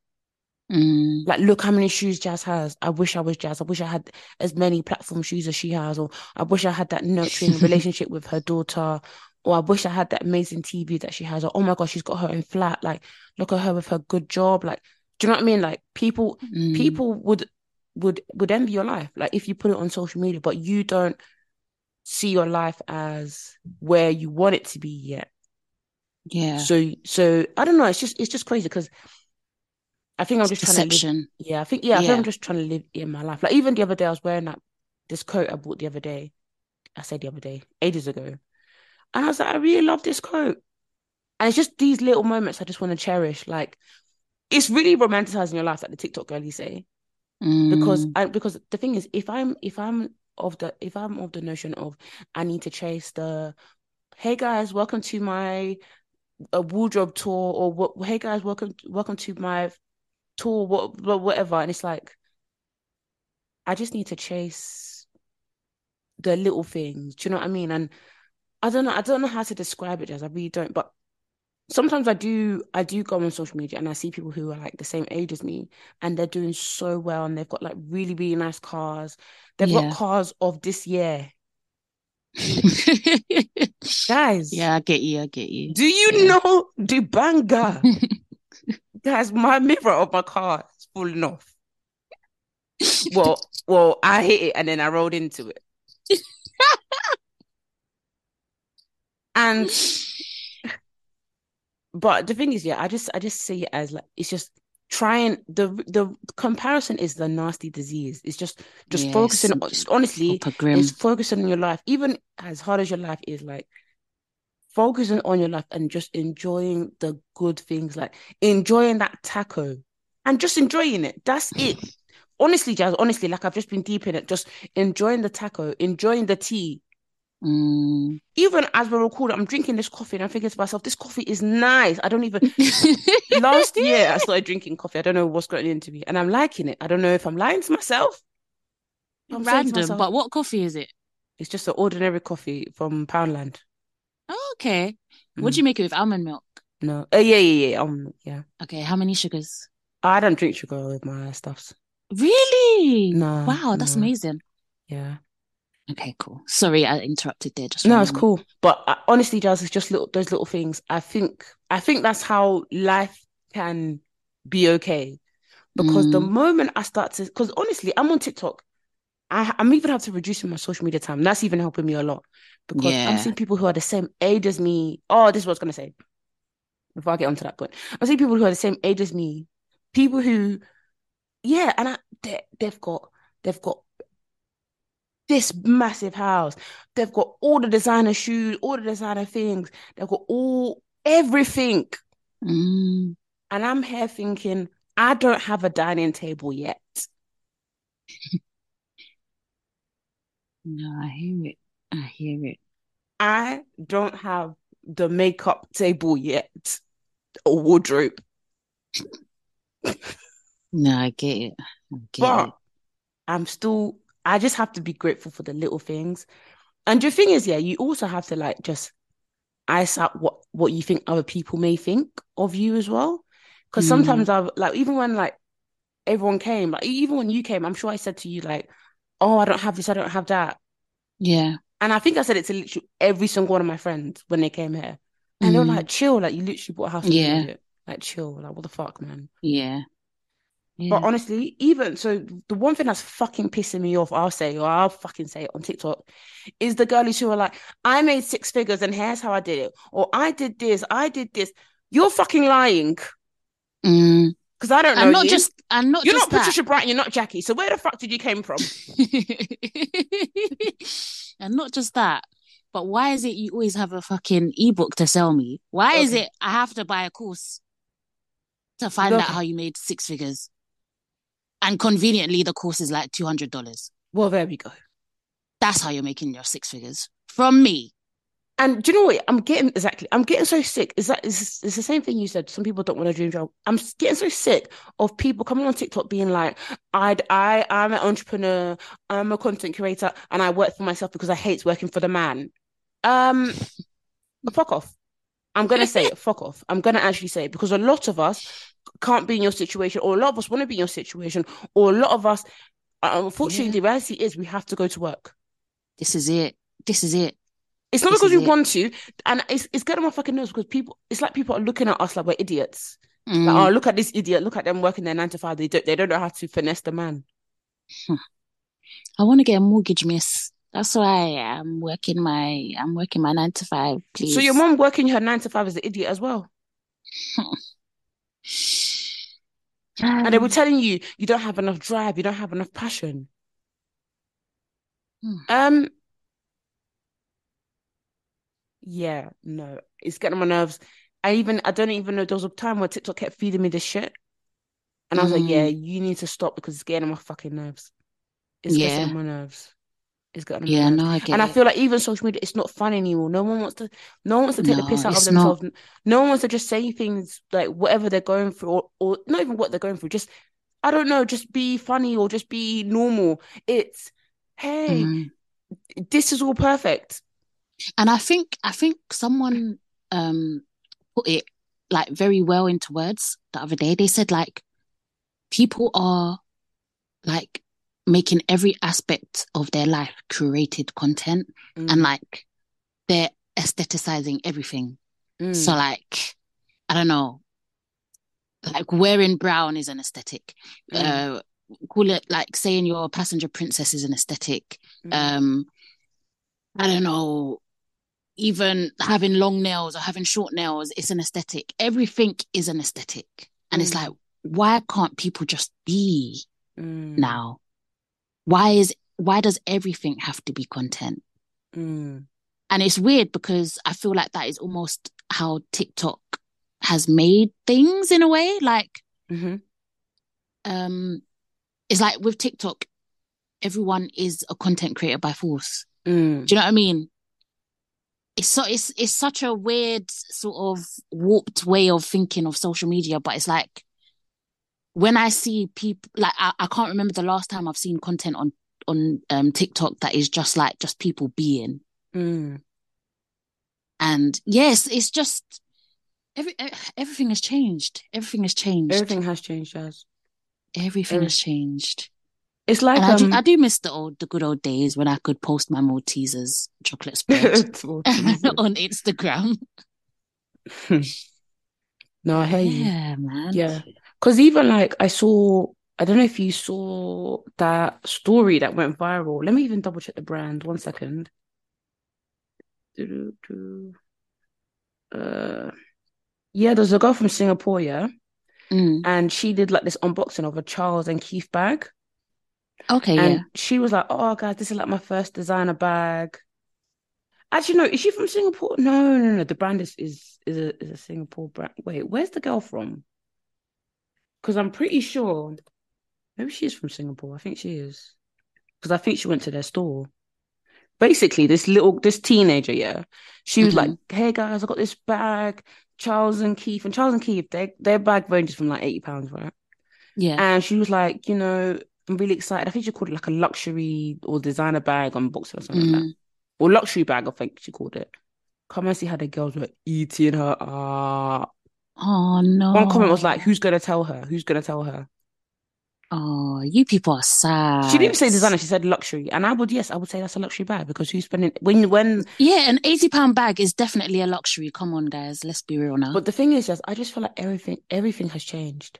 Mm. Like, look how many shoes Jas has. I wish I was Jas. I wish I had as many platform shoes as she has, or I wish I had that nurturing relationship with her daughter, or I wish I had that amazing TV that she has, or oh my gosh, she's got her own flat. Like, look at her with her good job. Like, do you know what I mean? Like, people, mm. people would would would envy your life, like if you put it on social media, but you don't see your life as where you want it to be yet. Yeah. So, so I don't know. It's just it's just crazy because I think I'm just trying to live. Yeah, I think yeah, I think I'm just trying to live in my life. Like even the other day, I was wearing that this coat I bought the other day. I said the other day, ages ago, and I was like, I really love this coat. And it's just these little moments I just want to cherish. Like it's really romanticizing your life, like the TikTok girlies say. Mm. Because I because the thing is, if I'm if I'm of the if I'm of the notion of I need to chase the hey guys, welcome to my a wardrobe tour or what hey guys welcome welcome to my tour what whatever and it's like I just need to chase the little things do you know what I mean and I don't know I don't know how to describe it as I really don't but sometimes I do I do go on social media and I see people who are like the same age as me and they're doing so well and they've got like really really nice cars. They've yeah. got cars of this year. Guys. Yeah i get you i get you. Do you yeah. know the banger guys my mirror of my car is falling off. Well well i hit it and then i rolled into it. And but the thing is yeah i just i just see it as like it's just trying the the comparison is the nasty disease. It's just just yes. focusing on honestly it's focusing on your life even as hard as your life is like focusing on your life and just enjoying the good things like enjoying that taco and just enjoying it. That's it. Honestly Jas honestly like i've just been deep in it just enjoying the taco enjoying the tea Mm. Even as we're recording, I'm drinking this coffee and I'm thinking to myself, this coffee is nice. I don't even. Last year, I started drinking coffee. I don't know what's going into me, and I'm liking it. I don't know if I'm lying to myself. I'm Random, myself, but what coffee is it? It's just an ordinary coffee from Poundland. Oh, okay. Mm. What do you make it with? Almond milk? No. Uh, yeah, yeah, yeah. Yeah. Okay. How many sugars? I don't drink sugar with my stuffs. Really? No. Wow, that's no. amazing. Yeah. Okay, cool. Sorry, I interrupted there. Just no, it's cool. But uh, honestly, Jas, it's just little those little things. I think I think that's how life can be okay. Because mm. the moment I start to, because honestly, I'm on TikTok. I, am even have to reduce my social media time. That's even helping me a lot because yeah. I'm seeing people who are the same age as me. Oh, this is what I was gonna say. Before I get onto that point, I'm seeing people who are the same age as me. People who, yeah, and I they, they've got they've got this massive house. They've got all the designer shoes, all the designer things. They've got all everything. Mm. And I'm here thinking, I don't have a dining table yet. no, I hear it. I hear it. I don't have the makeup table yet. A wardrobe. no, I get it. I get but it. I'm still I just have to be grateful for the little things. And the thing is, yeah, you also have to like just ice out what what you think other people may think of you as well. Because mm. sometimes I've like even when like everyone came, like even when you came, I'm sure I said to you like, "Oh, I don't have this, I don't have that." Yeah. And I think I said it to literally every single one of my friends when they came here, and mm. they were like, "Chill, like you literally bought a house." Yeah. Like chill, like what the fuck, man. Yeah. Yeah. But honestly, even so, the one thing that's fucking pissing me off, I'll say, or I'll fucking say it on TikTok, is the girlies who are like, I made six figures and here's how I did it. Or I did this, I did this. You're fucking lying. Because mm. I don't know. And not you. just, and not you're not Patricia Bright, you're not Jackie. So where the fuck did you came from? and not just that, but why is it you always have a fucking ebook to sell me? Why okay. is it I have to buy a course to find Look, out how you made six figures? And conveniently, the course is like $200. Well, there we go. That's how you're making your six figures from me. And do you know what? I'm getting exactly. I'm getting so sick. Is that it's, it's the same thing you said. Some people don't want to dream job. I'm getting so sick of people coming on TikTok being like, "I, I, I'm an entrepreneur. I'm a content creator, and I work for myself because I hate working for the man." Um, fuck off. I'm gonna say it. Fuck off. I'm gonna actually say it because a lot of us can't be in your situation, or a lot of us want to be in your situation, or a lot of us, uh, unfortunately, yeah. the reality is we have to go to work. This is it. This is it. It's not this because we it. want to, and it's it's getting on my fucking nerves because people. It's like people are looking at us like we're idiots. Mm. Like, oh, look at this idiot! Look at them working their nine to five. They don't. They don't know how to finesse the man. I want to get a mortgage, miss. That's why I'm working my I'm working my nine to five. Please. So your mom working her nine to five is an idiot as well. and they were telling you you don't have enough drive, you don't have enough passion. Hmm. Um. Yeah, no, it's getting on my nerves. I even I don't even know there was a time where TikTok kept feeding me this shit, and I was mm. like, yeah, hmm. you need to stop because it's getting on my fucking nerves. It's yeah. getting on my nerves. It's getting yeah, no, I get it. and it. I feel like even social media, it's not fun anymore. No one wants to, no one wants to take no, the piss out of themselves. Not. No one wants to just say things like whatever they're going through, or, or not even what they're going through. Just I don't know, just be funny or just be normal. It's hey, mm. this is all perfect. And I think I think someone um put it like very well into words the other day. They said like people are like making every aspect of their life curated content mm. and like they're aestheticizing everything. Mm. So like I don't know, like wearing brown is an aesthetic. Mm. Uh, call it like saying you're passenger princess is an aesthetic. Mm. Um, I don't know, even having long nails or having short nails, it's an aesthetic. Everything is an aesthetic. And mm. it's like, why can't people just be mm. now? Why is why does everything have to be content? Mm. And it's weird because I feel like that is almost how TikTok has made things in a way. Like, mm-hmm. um, it's like with TikTok, everyone is a content creator by force. Mm. Do you know what I mean? It's so it's it's such a weird sort of warped way of thinking of social media, but it's like when I see people like I, I can't remember the last time I've seen content on on um TikTok that is just like just people being. Mm. And yes, it's just every everything has changed. Everything has changed. Everything has changed, Jas. Everything Every- has changed. It's like um, I, do, I, do, miss the old, the good old days when I could post my Maltesers chocolate spread on Instagram. no, I hear you. Yeah, man. Yeah, because even like I saw, I don't know if you saw that story that went viral. Let me even double check the brand. One second. Uh, yeah, there's a girl from Singapore, yeah, mm. and she did like this unboxing of a Charles and Keith bag. Okay, and yeah. She was like, "Oh, guys, this is like my first designer bag." Actually, no, is she from Singapore? No, no, no. The brand is is is a is a Singapore brand. Wait, where's the girl from? Because I'm pretty sure, maybe she's from Singapore. I think she is, because I think she went to their store. Basically, this little this teenager, yeah, she was mm-hmm. like, "Hey guys, I got this bag, Charles and Keith, and Charles and Keith, their their bag ranges from like eighty pounds, right?" Yeah, and she was like, you know, I'm really excited. I think she called it like a luxury or designer bag on Boxer or something mm. like that. Mm. Or luxury bag, I think she called it. Come and see how the girls were eating her up. Oh no. One comment was like, Who's gonna tell her? Who's gonna tell her? Oh, you people are sad. She didn't even say designer, she said luxury. And I would yes, I would say that's a luxury bag because who's spending when when Yeah, an eighty pound bag is definitely a luxury. Come on, guys, let's be real now. But the thing is just I just feel like everything everything has changed.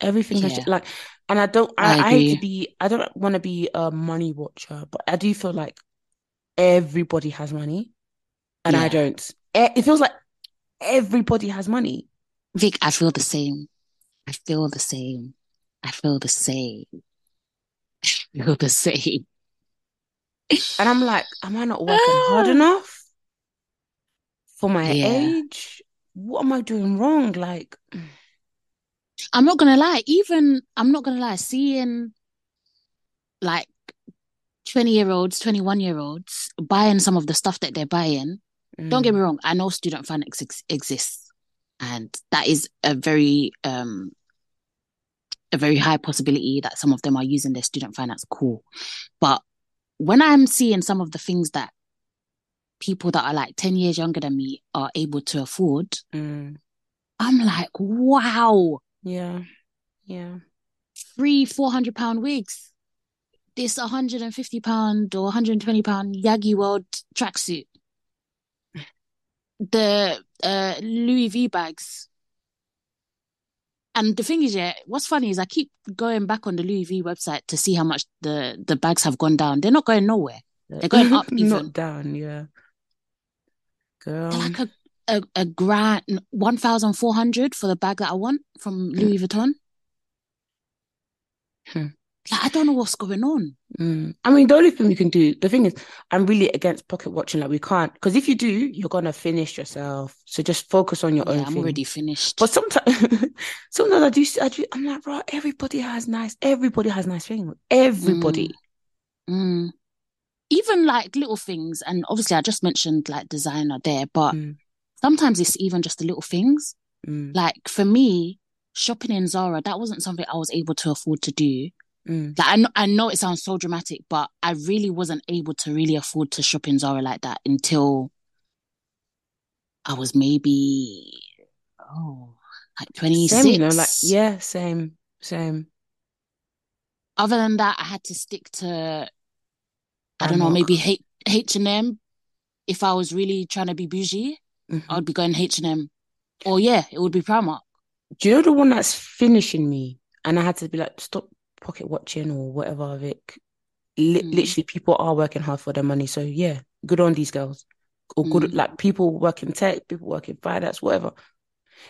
Everything yeah. has like, and I don't. I, I, I hate to be. I don't want to be a money watcher, but I do feel like everybody has money, and yeah. I don't. It feels like everybody has money. Vic, I feel the same. I feel the same. I feel the same. I feel the same. And I'm like, am I not working hard enough for my yeah. age? What am I doing wrong? Like. I'm not gonna lie, even I'm not gonna lie, seeing like 20 year olds, 21 year olds buying some of the stuff that they're buying. Mm. Don't get me mm. wrong, I know student finance ex- exists and that is a very um a very high possibility that some of them are using their student finance cool. But when I'm seeing some of the things that people that are like 10 years younger than me are able to afford, mm. I'm like, wow, yeah. Yeah. Three, four hundred pound wigs. This 150 pound or 120 pound Yagi World tracksuit. The uh, Louis V bags. And the thing is, yeah, what's funny is I keep going back on the Louis V website to see how much the, the bags have gone down. They're not going nowhere. They're going up even. not down, yeah. Girl. They're like a a, a grand 1400 for the bag that I want from Louis Vuitton. Hmm. Like, I don't know what's going on. Mm. I mean, the only thing we can do, the thing is, I'm really against pocket watching. Like, we can't, because if you do, you're gonna finish yourself. So just focus on your yeah, own. I'm thing. already finished. But sometimes, sometimes I do, I do. I'm like, bro, everybody has nice. Everybody has nice things. Everybody. Mm. Mm. even like little things, and obviously I just mentioned like designer there, but mm. sometimes it's even just the little things. Mm. Like for me, shopping in Zara, that wasn't something I was able to afford to do. Mm. Like I know, I know it sounds so dramatic, but I really wasn't able to really afford to shop in Zara like that until I was maybe oh like twenty six. You know, like yeah, same, same. Other than that, I had to stick to I don't know, maybe H H and M. If I was really trying to be bougie, mm-hmm. I would be going H and M. Or yeah, it would be Primark. Do you know the one that's finishing me? And I had to be like, stop pocket watching or whatever of it. L- mm. Literally, people are working hard for their money. So yeah, good on these girls. Or good, mm. like people working tech, people working finance, whatever.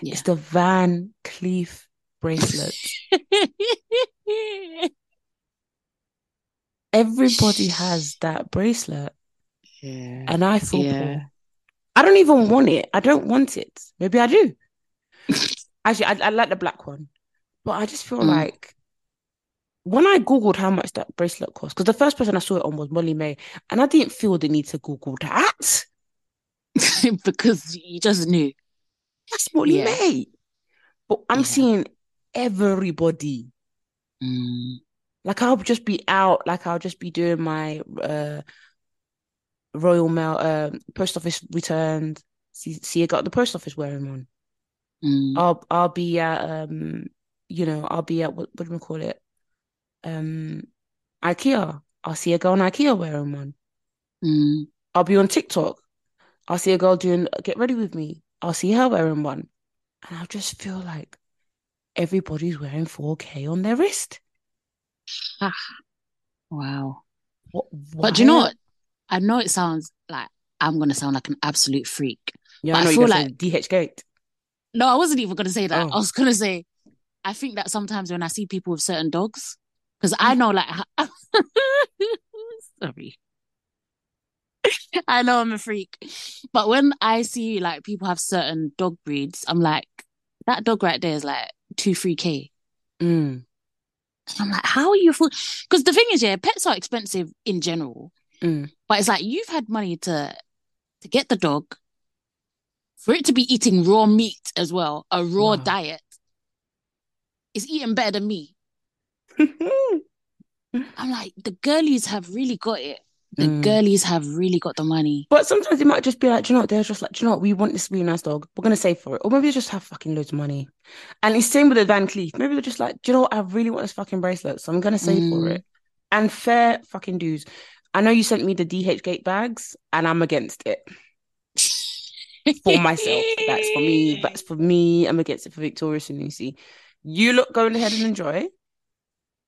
Yeah. It's the Van Cleef bracelet. Everybody has that bracelet. Yeah. And I feel yeah. I don't even want it. I don't want it. Maybe I do. Actually, I, I, like the black one. But I just feel mm. like when I Googled how much that bracelet cost, because the first person I saw it on was Molly-Mae, and I didn't feel the need to Google that. because you just knew. That's Molly yeah. May. But I'm yeah. seeing everybody. Mm. Like I'll just be out, like I'll just be doing my uh Royal Mail uh, post office returns. See see I got the post office wearing one. Mm. I'll I'll be at um you know, I'll be at what, what do we call it? Um IKEA. I'll see a girl in IKEA wearing one. Mm. I'll be on TikTok. I'll see a girl doing get ready with me. I'll see her wearing one. And I'll just feel like everybody's wearing 4K on their wrist. Ah, wow. What, but do you know what? I know it sounds like I'm gonna sound like an absolute freak. Yeah, I, know I feel like DHgate. No, I wasn't even gonna say that. Oh. I was gonna say I think that sometimes when I see people with certain dogs, because I know like sorry. I know I'm a freak. But when I see like people have certain dog breeds, I'm like, that dog right there is like two, three K. Mm. I'm like, how are you? Because the thing is, yeah, pets are expensive in general, mm. but it's like you've had money to to get the dog, for it to be eating raw meat as well, a raw wow. diet. It's eating better than me. I'm like, the girlies have really got it. The mm. girlies have really got the money. But sometimes it might just be like, you know what? They're just like, you know what? We want this a nice dog. We're gonna save for it, or maybe they just have fucking loads of money. And it's same with the Van Cleef. Maybe they're just like, do you know what? I really want this fucking bracelet, so I'm gonna save mm. for it. And fair fucking dues. I know you sent me the DHgate bags, and I'm against it. for myself. That's for me. That's for me. I'm against it for Victoria Sanusi. You look go ahead and enjoy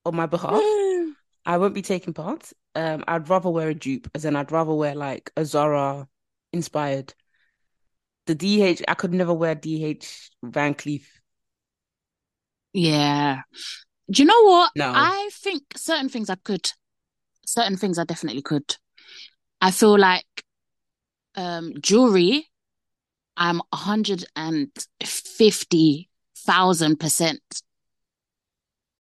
on my behalf. I won't be taking part. Um, I'd rather wear a dupe, as in I'd rather wear like a Zara inspired. The DH, I could never wear DH Van Cleef. Yeah. Do you know what? No. I think certain things I could. Certain things I definitely could. I feel like um jewelry, I'm 150,000%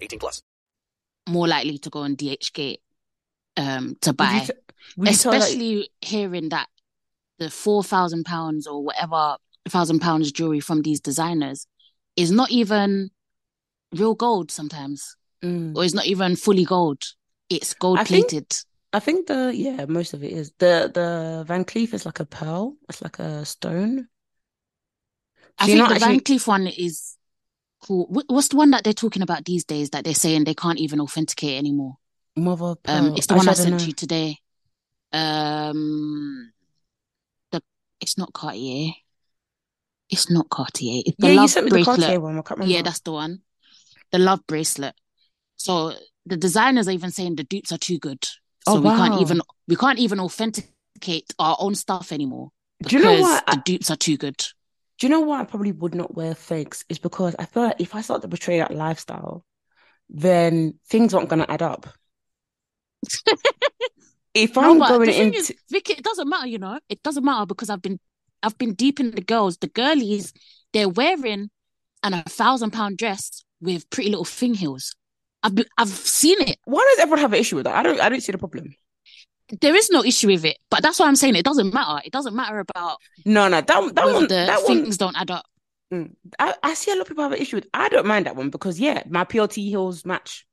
18 plus. More likely to go on DHgate um, to buy. Especially hearing that the 4,000 pounds or whatever thousand pounds jewelry from these designers is not even real gold sometimes. mm. or it's not even fully gold. It's gold plated. I think the yeah, most of it is the the Van Cleef is like a pearl. It's like a stone. I think the actually... Van Cleef one is cool. What's the one that they're talking about these days that they're saying they can't even authenticate anymore? Mother Um, it's the one I sent you today. Um, the it's not Cartier. It's not Cartier. It's the yeah, love you sent me bracelet. the Cartier one. I can't remember. Yeah, that's the one. The love bracelet. So the designers are even saying the dupes are too good. So oh, wow. we can't even we can't even authenticate our own stuff anymore. Do you know what? The dupes are too good. Do you know why I probably would not wear fakes? Is because I feel like if I start to portray that lifestyle, then things aren't gonna add up. if I'm no, going into is, Vicky, it doesn't matter, you know. It doesn't matter because I've been I've been deep in the girls. The girlies, they're wearing an a thousand pound dress with pretty little thing heels. I've been, I've seen it. Why does everyone have an issue with that? I don't I don't see the problem. There is no issue with it, but that's why I'm saying it doesn't matter. It doesn't matter about no, no. That that one, the that things one, don't add up. Mm, I, I see a lot of people have an issue with. I don't mind that one because yeah, my PLT heels match.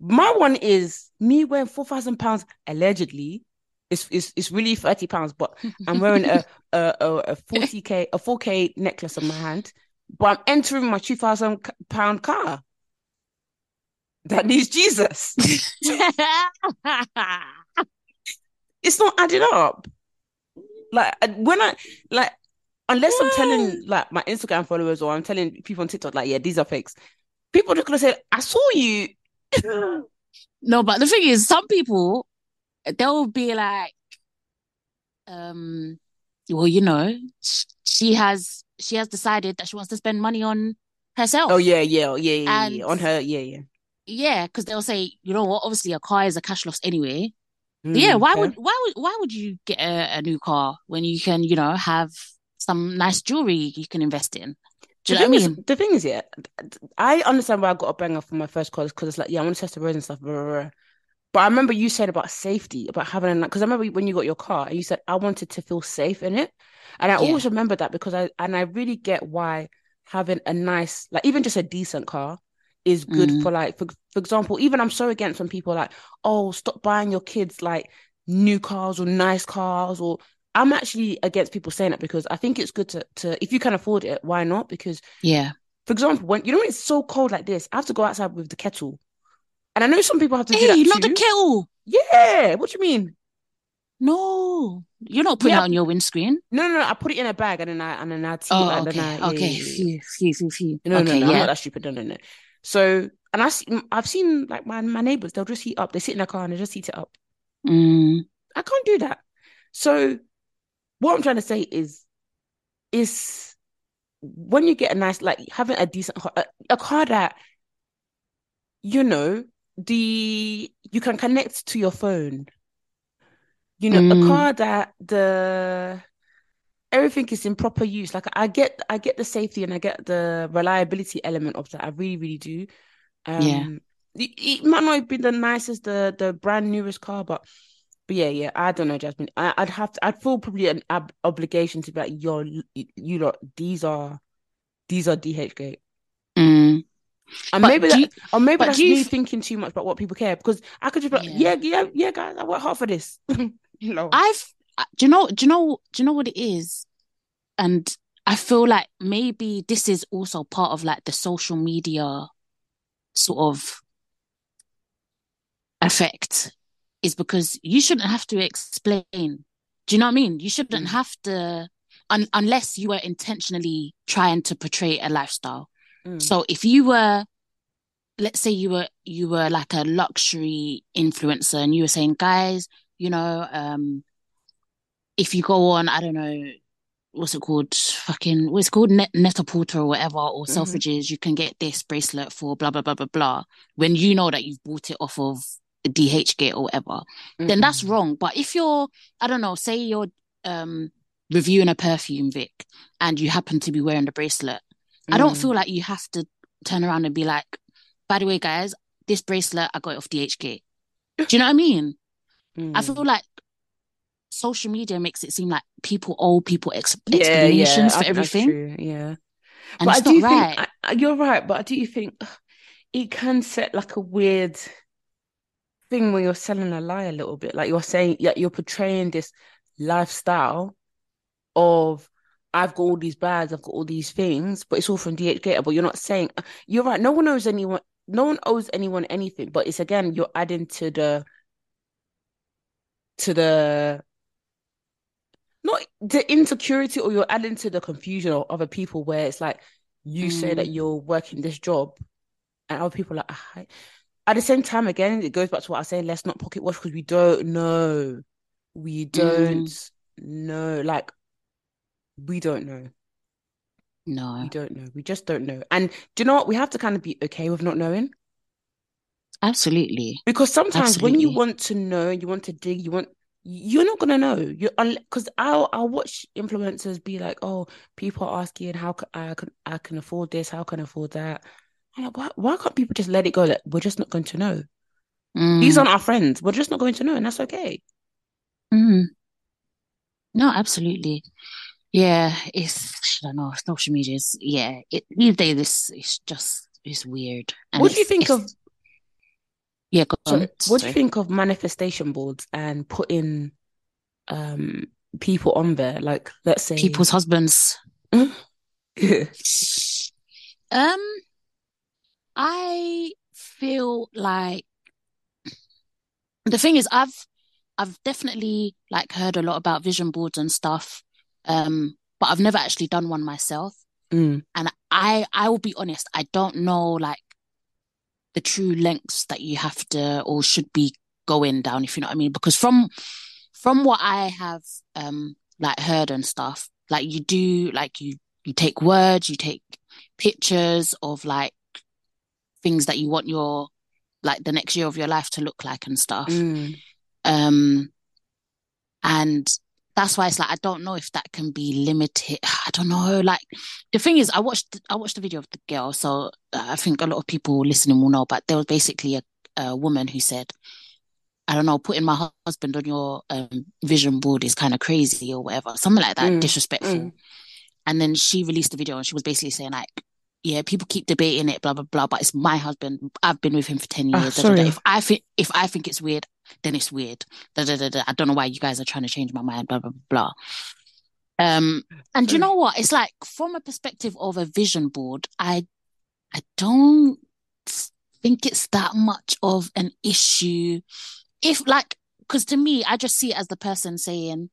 My one is me wearing four thousand pounds allegedly. It's, it's it's really thirty pounds, but I'm wearing a a forty k a four k necklace on my hand, but I'm entering my two thousand pound car that needs Jesus. it's not adding up. Like when I like unless I'm telling like my Instagram followers or I'm telling people on TikTok like yeah these are fakes. People are just gonna say I saw you. no, but the thing is, some people they'll be like, um, well, you know, she has she has decided that she wants to spend money on herself. Oh yeah, yeah, yeah, yeah, yeah. on her, yeah, yeah. Yeah, because they'll say, you know what? Obviously, a car is a cash loss anyway. Mm, yeah, why would why would why would you get a, a, new car when you can, you know, have some nice jewelry you can invest in? Do you know what I mean? Is, the thing is, yeah, I understand why I got a banger for my first car because it's like, yeah, I want to test the roads and stuff. Blah, blah, blah. But I remember you said about safety, about having a because I remember when you got your car and you said I wanted to feel safe in it, and I yeah. always remember that because I and I really get why having a nice, like even just a decent car, is good mm. for like for, for example even i'm so against when people like oh stop buying your kids like new cars or nice cars or i'm actually against people saying that because i think it's good to to if you can afford it why not because yeah for example when you know when it's so cold like this i have to go outside with the kettle and i know some people have to hey, do that not too. the kettle yeah what do you mean no, you're not putting yeah. it on your windscreen. No, no, no. I put it in a bag and then I and then I tea oh, like okay. I, okay, yeah, yeah, phew, phew, phew, No, okay, no, no. I'm not that stupid. No, no, no. So, and I see, I've seen like my my neighbors, they'll just heat up. They sit in their car and they just heat it up. Mm. I can't do that. So, what I'm trying to say is, is when you get a nice, like having a decent a, a car that, you know, the you can connect to your phone. You know, mm. a car that the everything is in proper use. Like I get, I get the safety and I get the reliability element of that. I really, really do. Um, yeah. It, it might not be the nicest, the the brand newest car, but but yeah, yeah. I don't know, Jasmine. I, would have to. I'd feel probably an ab- obligation to be like, yo, you, lot, these are these are DHgate. Mm. And but maybe that, you, or maybe that's me thinking too much about what people care because I could just be like, yeah, yeah, yeah, yeah guys, I work hard for this. you know, I've do you know do you know do you know what it is and i feel like maybe this is also part of like the social media sort of effect is because you shouldn't have to explain do you know what i mean you shouldn't mm. have to un- unless you were intentionally trying to portray a lifestyle mm. so if you were let's say you were you were like a luxury influencer and you were saying guys you know um if you go on, I don't know, what's it called? Fucking, what's it called? Net, Net-a-Porter or whatever, or mm-hmm. Selfridges, you can get this bracelet for blah, blah, blah, blah, blah. When you know that you've bought it off of DHgate or whatever, mm-hmm. then that's mm-hmm. wrong. But if you're, I don't know, say you're um reviewing a perfume, Vic, and you happen to be wearing the bracelet, mm. I don't feel mm. like you have to turn around and be like, by the way, guys, this bracelet, I got it off DHgate. Do you know what I mean? Mm. I feel like social media makes it seem like people owe people ex- yeah, explanations yeah, for everything. Yeah, and but I do right. think I, you're right, but I do think it can set like a weird thing where you're selling a lie a little bit. Like you're saying, yeah, you're portraying this lifestyle of I've got all these bags, I've got all these things, but it's all from DH But you're not saying uh, you're right. No one knows anyone. No one owes anyone anything. But it's again, you're adding to the to the not the insecurity, or you're adding to the confusion of other people. Where it's like you mm. say that mm. you're working this job, and other people are like, at the same time, again, it goes back to what I was saying. Let's not pocket watch because we don't know. We don't mm. know. Like we don't know. No, we don't know. We just don't know. And do you know what? We have to kind of be okay with not knowing. Absolutely. Because sometimes Absolutely. when you want to know, you want to dig, you want you're not gonna know. You because I'll I'll watch influencers be like, oh, people are asking how can I can I can afford this, how can I afford that. I'm like, why, why can't people just let it go? That we're just not going to know. Mm. These aren't our friends. We're just not going to know, and that's okay. Mm. No, absolutely. Yeah, it's I don't know. Social media is yeah. It, these days, this is just it's weird. And what do you think of? Yeah, go sorry, What do you think of manifestation boards and putting um people on there? Like, let's say people's husbands. um, I feel like the thing is, I've I've definitely like heard a lot about vision boards and stuff um, but I've never actually done one myself. Mm. And I, I will be honest, I don't know like the true lengths that you have to or should be going down, if you know what I mean. Because from from what I have um like heard and stuff, like you do like you you take words, you take pictures of like things that you want your like the next year of your life to look like and stuff. Mm. Um and that's why it's like I don't know if that can be limited. I don't know. Like the thing is, I watched I watched the video of the girl, so uh, I think a lot of people listening will know. But there was basically a, a woman who said, "I don't know, putting my husband on your um, vision board is kind of crazy or whatever, something like that, mm. disrespectful." Mm. And then she released the video, and she was basically saying like, yeah, people keep debating it, blah blah blah. But it's my husband. I've been with him for ten ah, years. Oh, If I think if I think it's weird, then it's weird. Da, da, da, I don't know why you guys are trying to change my mind. Blah blah blah. Um, and you know what? It's like from a perspective of a vision board, I I don't think it's that much of an issue. If like, because to me, I just see it as the person saying,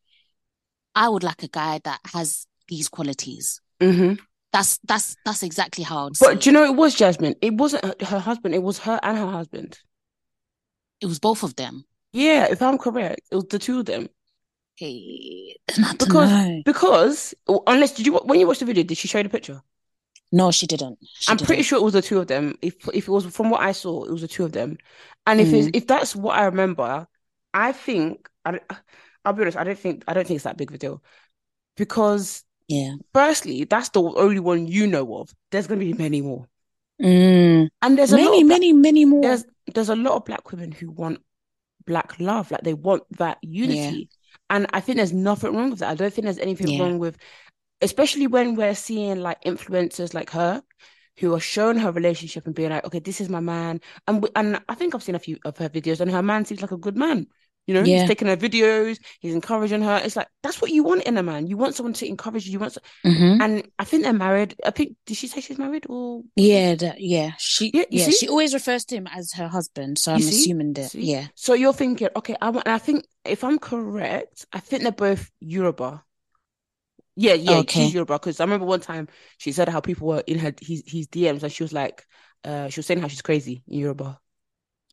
I would like a guy that has these qualities. Mm-hmm. That's that's that's exactly how. but do you know it was Jasmine? It wasn't her, her, husband. It was her and her husband. It was both of them. Yeah, if I'm correct, it was the two of them. Hey, not because because unless did you when you watched the video, did she show you the picture? No, she didn't. She I'm didn't. pretty sure it was the two of them. If if it was from what I saw, it was the two of them. And if mm. if that's what I remember, I think I, I'll be honest. I don't think I don't think it's that big of a deal because yeah. Firstly, that's the only one you know of. There's going to be many more. Mm. And there's many, many, many more. There's there's a lot of black women who want black love, like they want that unity. Yeah. And I think there's nothing wrong with that. I don't think there's anything yeah. wrong with, especially when we're seeing like influencers like her, who are showing her relationship and being like, okay, this is my man. And and I think I've seen a few of her videos, and her man seems like a good man. You know, yeah. he's taking her videos, he's encouraging her. It's like that's what you want in a man. You want someone to encourage you. You want, mm-hmm. and I think they're married. I think did she say she's married or? Yeah, yeah. She yeah, yeah she always refers to him as her husband. So I'm assuming that see? yeah. So you're thinking, okay, I want. I think if I'm correct, I think they're both Yoruba. Yeah, yeah, okay. she's Yoruba. Because I remember one time she said how people were in her his his DMs, and she was like, uh, she was saying how she's crazy in Yoruba.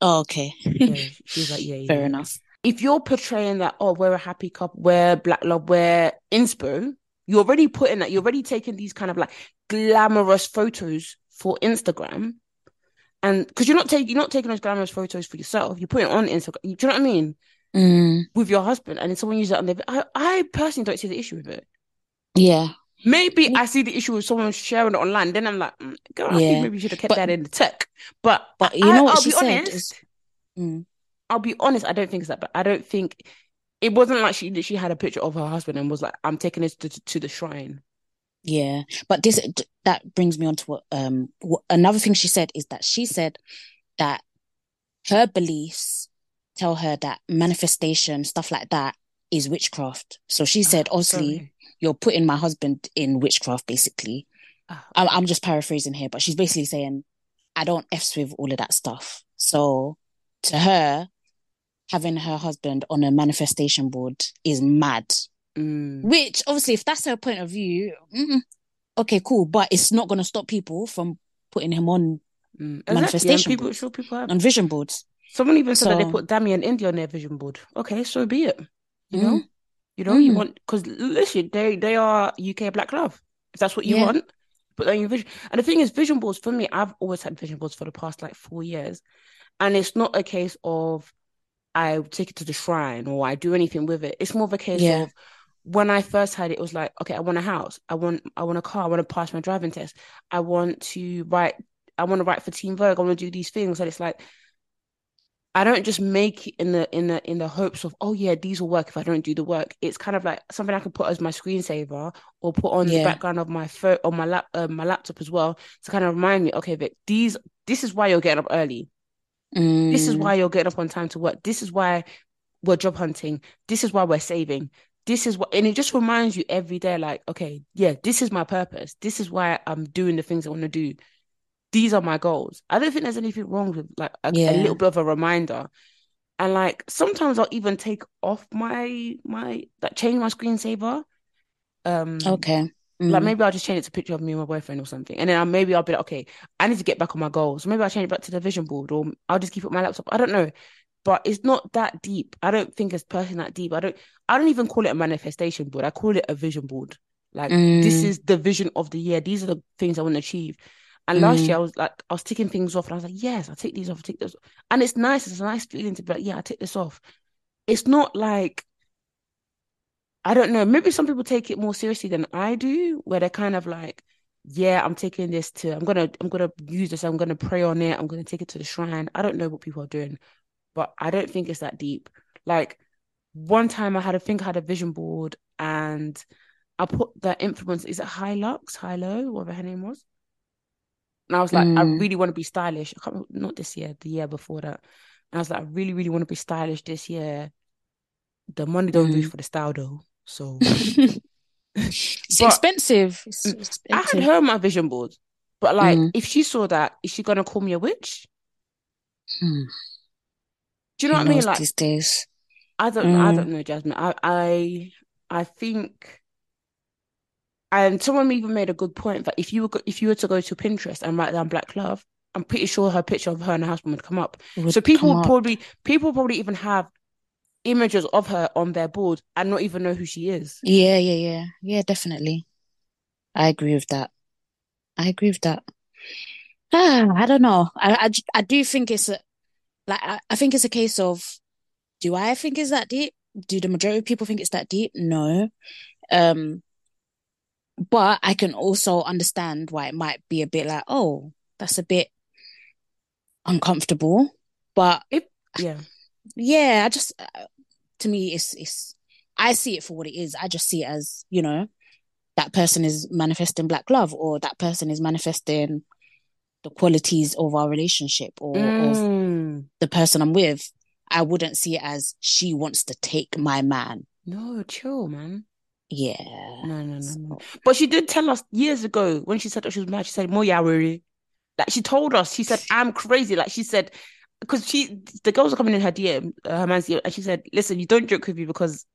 Oh, okay. yeah, she was like, yeah, fair enough if you're portraying that, oh, we're a happy couple, we're black love, we're inspo, you're already putting that, you're already taking these kind of like glamorous photos for Instagram. And because you're not taking you're not taking those glamorous photos for yourself, you're putting it on Instagram. Do you know what I mean? Mm. With your husband, and then someone uses it on their. I, I personally don't see the issue with it. Yeah. Maybe I see the issue with someone sharing it online. Then I'm like, mm, girl, yeah. maybe you should have kept but, that in the tech. But but you know what I'll she said honest, is, mm. I'll be honest, I don't think it's that But I don't think it wasn't like she she had a picture of her husband and was like, I'm taking this to, to the shrine. Yeah, but this that brings me on to what um what, another thing she said is that she said that her beliefs tell her that manifestation stuff like that is witchcraft. So she said, oh, obviously, sorry. you're putting my husband in witchcraft, basically. Oh. I'm, I'm just paraphrasing here, but she's basically saying, I don't f with all of that stuff. So to her, having her husband on a manifestation board is mad. Mm. Which obviously, if that's her point of view, okay, cool. But it's not going to stop people from putting him on mm. manifestation exactly. people, sure people have. on vision boards. Someone even said so, that they put Damian India on their vision board. Okay, so be it. You mm. know, you know, you mm. want because listen, they they are UK Black Love. If that's what you yeah. want, put on your vision. And the thing is, vision boards for me, I've always had vision boards for the past like four years, and it's not a case of I take it to the shrine or I do anything with it. It's more of a case yeah. of when I first had it, it was like, okay, I want a house, I want, I want a car, I want to pass my driving test, I want to write, I want to write for Teen Vogue, I want to do these things, and it's like, I don't just make it in the in the in the hopes of, oh yeah, these will work if I don't do the work. It's kind of like something I can put as my screensaver or put on yeah. the background of my phone on my lap uh, my laptop as well to kind of remind me, okay, Vic, these this is why you're getting up early. Mm. This is why you're getting up on time to work. This is why we're job hunting. This is why we're saving this is what and it just reminds you every day like okay yeah this is my purpose this is why i'm doing the things i want to do these are my goals i don't think there's anything wrong with like a, yeah. a, little bit of a reminder and like sometimes i'll even take off my my like change my screensaver um okay mm. like maybe i'll just change it to a picture of me and my boyfriend or something and then I'll, maybe i'll be like okay i need to get back on my goals maybe i'll change it back to the vision board or i'll just keep it on my laptop i don't know but it's not that deep. I don't think it's personally that deep. I don't I don't even call it a manifestation board. I call it a vision board. Like mm. this is the vision of the year. These are the things I want to achieve. And mm. last year I was like I was ticking things off and I was like, yes, I'll take these off, I'll take those. And it's nice, it's a nice feeling to be like, yeah, I take this off. It's not like I don't know, maybe some people take it more seriously than I do, where they're kind of like, yeah, I'm taking this to I'm gonna I'm gonna use this, I'm gonna pray on it, I'm gonna take it to the shrine. I don't know what people are doing but I don't think it's that deep. Like one time I had a think I had a vision board and I put the influence, is it High Lux, High Low, whatever her name was? And I was like, mm. I really want to be stylish. I can't remember, not this year, the year before that. And I was like, I really, really want to be stylish this year. The money don't mm. do for the style though. So it's expensive. It's expensive. I had her on my vision board. But like, mm. if she saw that, is she gonna call me a witch? Hmm. Do you know what I mean? Like these days. I don't mm. I don't know, Jasmine. I I I think and someone even made a good point that if you were if you were to go to Pinterest and write down black love, I'm pretty sure her picture of her and her husband would come up. Would so people would probably people probably even have images of her on their board and not even know who she is. Yeah, yeah, yeah. Yeah, definitely. I agree with that. I agree with that. Ah, I don't know. I, I, I do think it's a, like I, I think it's a case of do I think it's that deep? Do the majority of people think it's that deep? No. Um but I can also understand why it might be a bit like, oh, that's a bit uncomfortable. But it, yeah, yeah, I just to me, it's it's I see it for what it is. I just see it as you know that person is manifesting black love, or that person is manifesting the qualities of our relationship or mm. of the person I'm with, I wouldn't see it as she wants to take my man. No, chill, man. Yeah. No, no, no, no. But she did tell us years ago when she said that she was mad, she said, Moyawari. Like she told us, she said, I'm crazy. Like she said, because she, the girls are coming in her DM, uh, her man's DM, and she said, listen, you don't joke with me because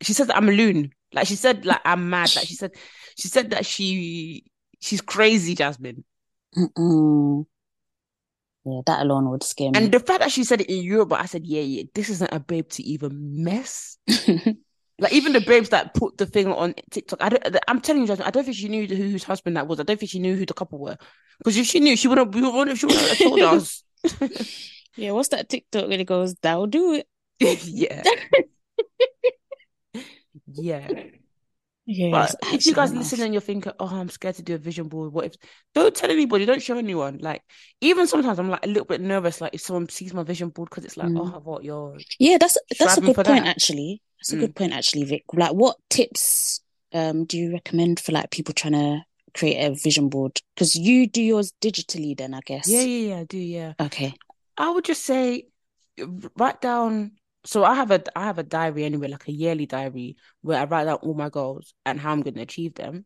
she says that I'm a loon. Like she said, like I'm mad. Like she said, she said that she, she's crazy, Jasmine. Mm-mm. Yeah, that alone would scare me. And the fact that she said it in Europe, I said, yeah, yeah, this isn't a babe to even mess. like even the babes that put the thing on TikTok, I don't. I'm telling you, Jasmine, I don't think she knew who, whose husband that was. I don't think she knew who the couple were. Because if she knew, she wouldn't. We wouldn't. She wouldn't have told us. yeah, what's that TikTok when it goes? That'll do it. yeah. yeah. Yeah, if you guys listen and you're thinking, "Oh, I'm scared to do a vision board," what if? Don't tell anybody. Don't show anyone. Like even sometimes I'm like a little bit nervous. Like if someone sees my vision board because it's like, mm. "Oh, what you're." Yeah, that's that's a good point that. actually. That's a mm. good point actually, Vic. Like, what tips um do you recommend for like people trying to create a vision board? Because you do yours digitally, then I guess. Yeah, yeah, yeah, I do. Yeah. Okay. I would just say, write down. So I have a I have a diary anyway, like a yearly diary where I write down all my goals and how I'm going to achieve them.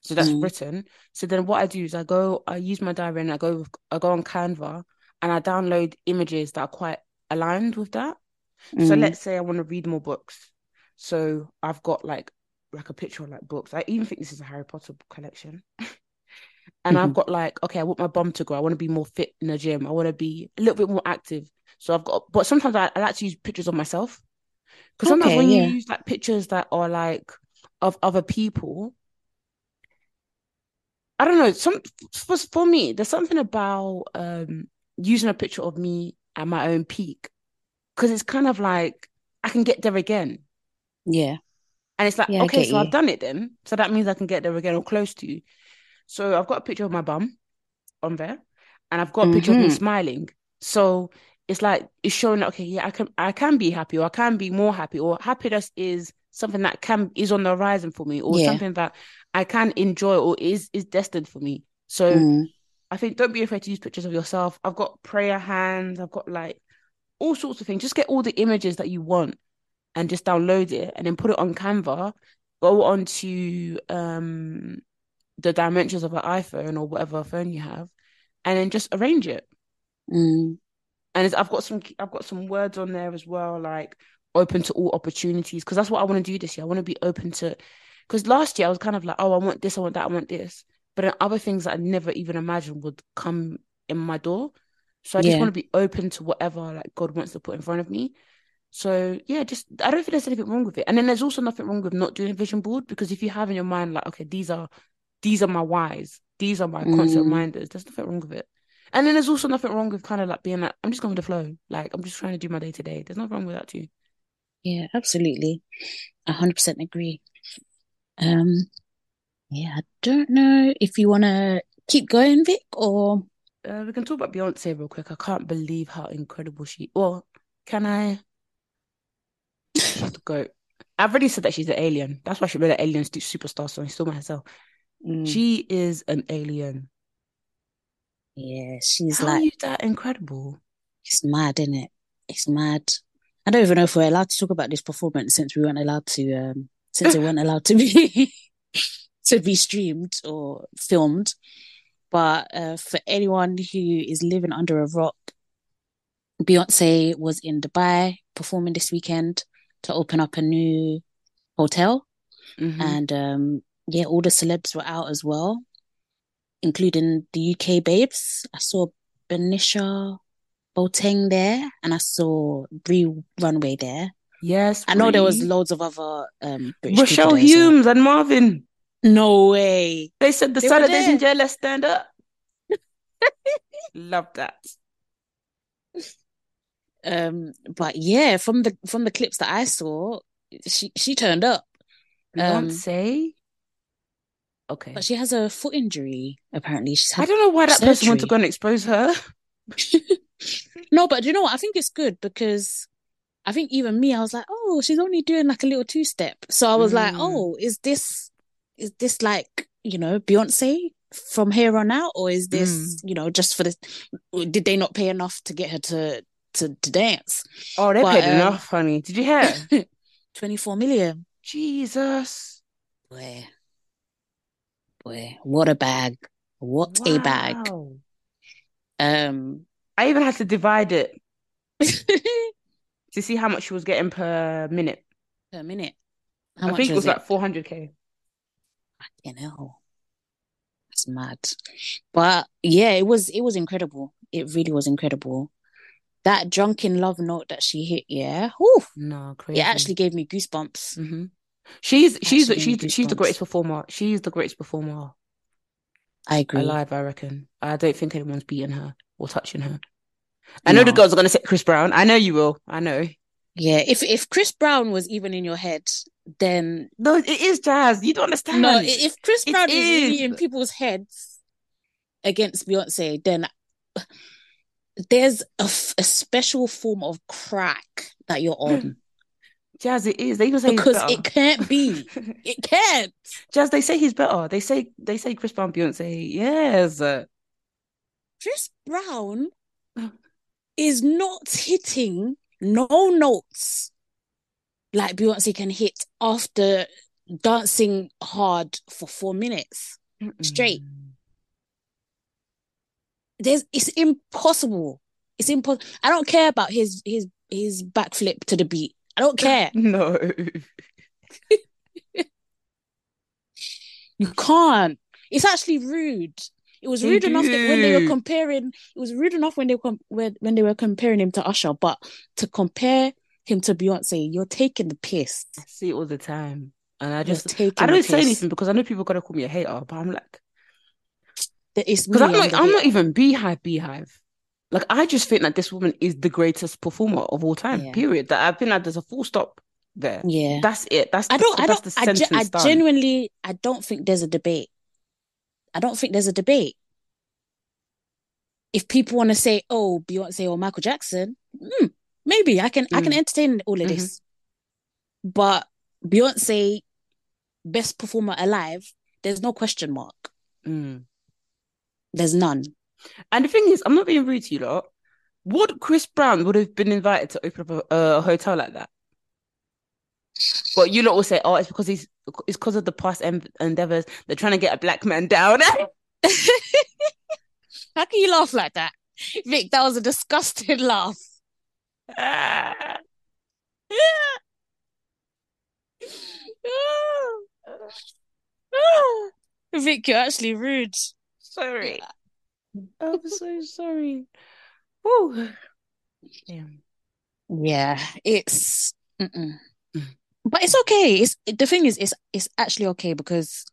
So that's mm. written. So then what I do is I go, I use my diary and I go, I go on Canva and I download images that are quite aligned with that. Mm. So let's say I want to read more books. So I've got like like a picture of like books. I even think this is a Harry Potter collection. and mm-hmm. I've got like, okay, I want my bum to grow. I want to be more fit in the gym. I want to be a little bit more active. So I've got, but sometimes I, I like to use pictures of myself. Because sometimes okay, when yeah. you use like pictures that are like of other people, I don't know. Some for, for me, there's something about um using a picture of me at my own peak because it's kind of like I can get there again. Yeah. And it's like, yeah, okay, so you. I've done it then. So that means I can get there again or close to you. So I've got a picture of my bum on there and I've got a mm-hmm. picture of me mm-hmm. smiling. So it's like it's showing that okay, yeah, I can I can be happy or I can be more happy or happiness is something that can is on the horizon for me or yeah. something that I can enjoy or is is destined for me. So mm. I think don't be afraid to use pictures of yourself. I've got prayer hands, I've got like all sorts of things. Just get all the images that you want and just download it and then put it on Canva, go on to um the dimensions of an iPhone or whatever phone you have, and then just arrange it. Mm. And I've got some I've got some words on there as well, like open to all opportunities, because that's what I want to do this year. I want to be open to because last year I was kind of like, oh, I want this, I want that, I want this. But then other things that I never even imagined would come in my door. So I just want to be open to whatever like God wants to put in front of me. So yeah, just I don't think there's anything wrong with it. And then there's also nothing wrong with not doing a vision board because if you have in your mind like, okay, these are these are my whys, these are my mm. constant reminders, there's nothing wrong with it. And then there's also nothing wrong with kind of like being like, I'm just going with the flow. Like I'm just trying to do my day to day. There's nothing wrong with that too. Yeah, absolutely. hundred percent agree. Um yeah, I don't know if you wanna keep going, Vic, or uh, we can talk about Beyonce real quick. I can't believe how incredible she. Well, can I? She's the goat. I've already said that she's an alien. That's why she made an alien superstar song. Still myself. Mm. She is an alien. Yeah, she's how like you that incredible. It's mad, isn't it? It's mad. I don't even know if we're allowed to talk about this performance since we weren't allowed to. Um, since it weren't allowed to be to be streamed or filmed. But uh, for anyone who is living under a rock, Beyonce was in Dubai performing this weekend to open up a new hotel. Mm-hmm. And um, yeah, all the celebs were out as well, including the UK babes. I saw Benisha Boateng there, and I saw Bree Runway there. Yes, I know there was loads of other um British Rochelle Humes well. and Marvin. No way. They said the they Saturdays in jail, let's stand up. Love that. Um, but yeah, from the from the clips that I saw, she she turned up. Um, say. Okay. But she has a foot injury, apparently. She's I don't know why that surgery. person wants to go and expose her. no, but do you know what? I think it's good because I think even me, I was like, oh, she's only doing like a little two step. So I was mm. like, oh, is this is this like, you know, Beyonce from here on out? Or is this, mm. you know, just for this did they not pay enough to get her to to, to dance? Oh, they but, paid um, enough, honey. Did you hear? 24 million. Jesus. Boy. Boy, what a bag. What wow. a bag. Um I even had to divide it to see how much she was getting per minute. Per minute. How I think it was it? like 400k. You know, that's mad. But yeah, it was it was incredible. It really was incredible. That drunken love note that she hit, yeah. Whew, no, crazy. It actually gave me goosebumps. Mm-hmm. She's she's she's she's the greatest performer. She's the greatest performer. I agree. Alive, I reckon. I don't think anyone's beating her or touching her. I know no. the girls are going to say Chris Brown. I know you will. I know. Yeah, if if Chris Brown was even in your head, then no, it is jazz. You don't understand. No, if Chris Brown is. is really in people's heads against Beyonce, then there's a, a special form of crack that you're on. Jazz, it is. They even say because it can't be. it can't. Jazz, they say he's better. They say they say Chris Brown, Beyonce. Yes. Chris Brown is not hitting no notes like Beyonce can hit after dancing hard for four minutes Mm-mm. straight. There's it's impossible. It's impossible. I don't care about his his his backflip to the beat. I don't care. no. you can't. It's actually rude. It was rude enough when they were comparing. It was rude enough when they were when, when they were comparing him to Usher, but to compare him to Beyonce, you're taking the piss. I see it all the time, and I just I don't say anything because I know people are gonna call me a hater, but I'm like, because I'm not I'm not even Beyhive Beyhive. Like I just think that this woman is the greatest performer of all time. Yeah. Period. That I think that there's a full stop there. Yeah, that's it. That's I don't. The, I don't. I, ge- I genuinely. I don't think there's a debate. I don't think there's a debate. If people want to say, "Oh, Beyonce or Michael Jackson," mm, maybe I can. Mm. I can mm. entertain all of mm-hmm. this. But Beyonce, best performer alive. There's no question mark. Mm. There's none. And the thing is, I'm not being rude to you lot. Would Chris Brown would have been invited to open up a, a hotel like that? But you lot will say, "Oh, it's because he's it's because of the past en- endeavors. They're trying to get a black man down." How can you laugh like that, Vic? That was a disgusting laugh. Vic, you're actually rude. Sorry. I'm so sorry. Oh, Damn. Yeah, it's. Mm-mm. But it's okay. It's the thing is, it's it's actually okay because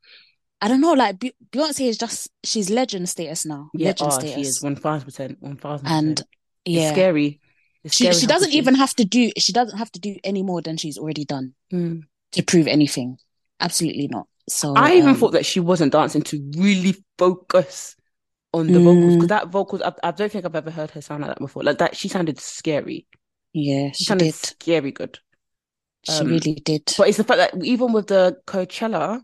I don't know. Like Beyonce is just she's legend status now. Yeah, legend oh, status. she is one thousand percent, one thousand. And yeah, it's scary. It's she she doesn't even have to do. She doesn't have to do any more than she's already done mm. to prove anything. Absolutely not. So I even um, thought that she wasn't dancing to really focus on the mm. vocals because that vocals I, I, don't think I've ever heard her sound like that before. Like that, she sounded scary. Yeah, she, she sounded did. scary good. She um, really did. But it's the fact that even with the Coachella,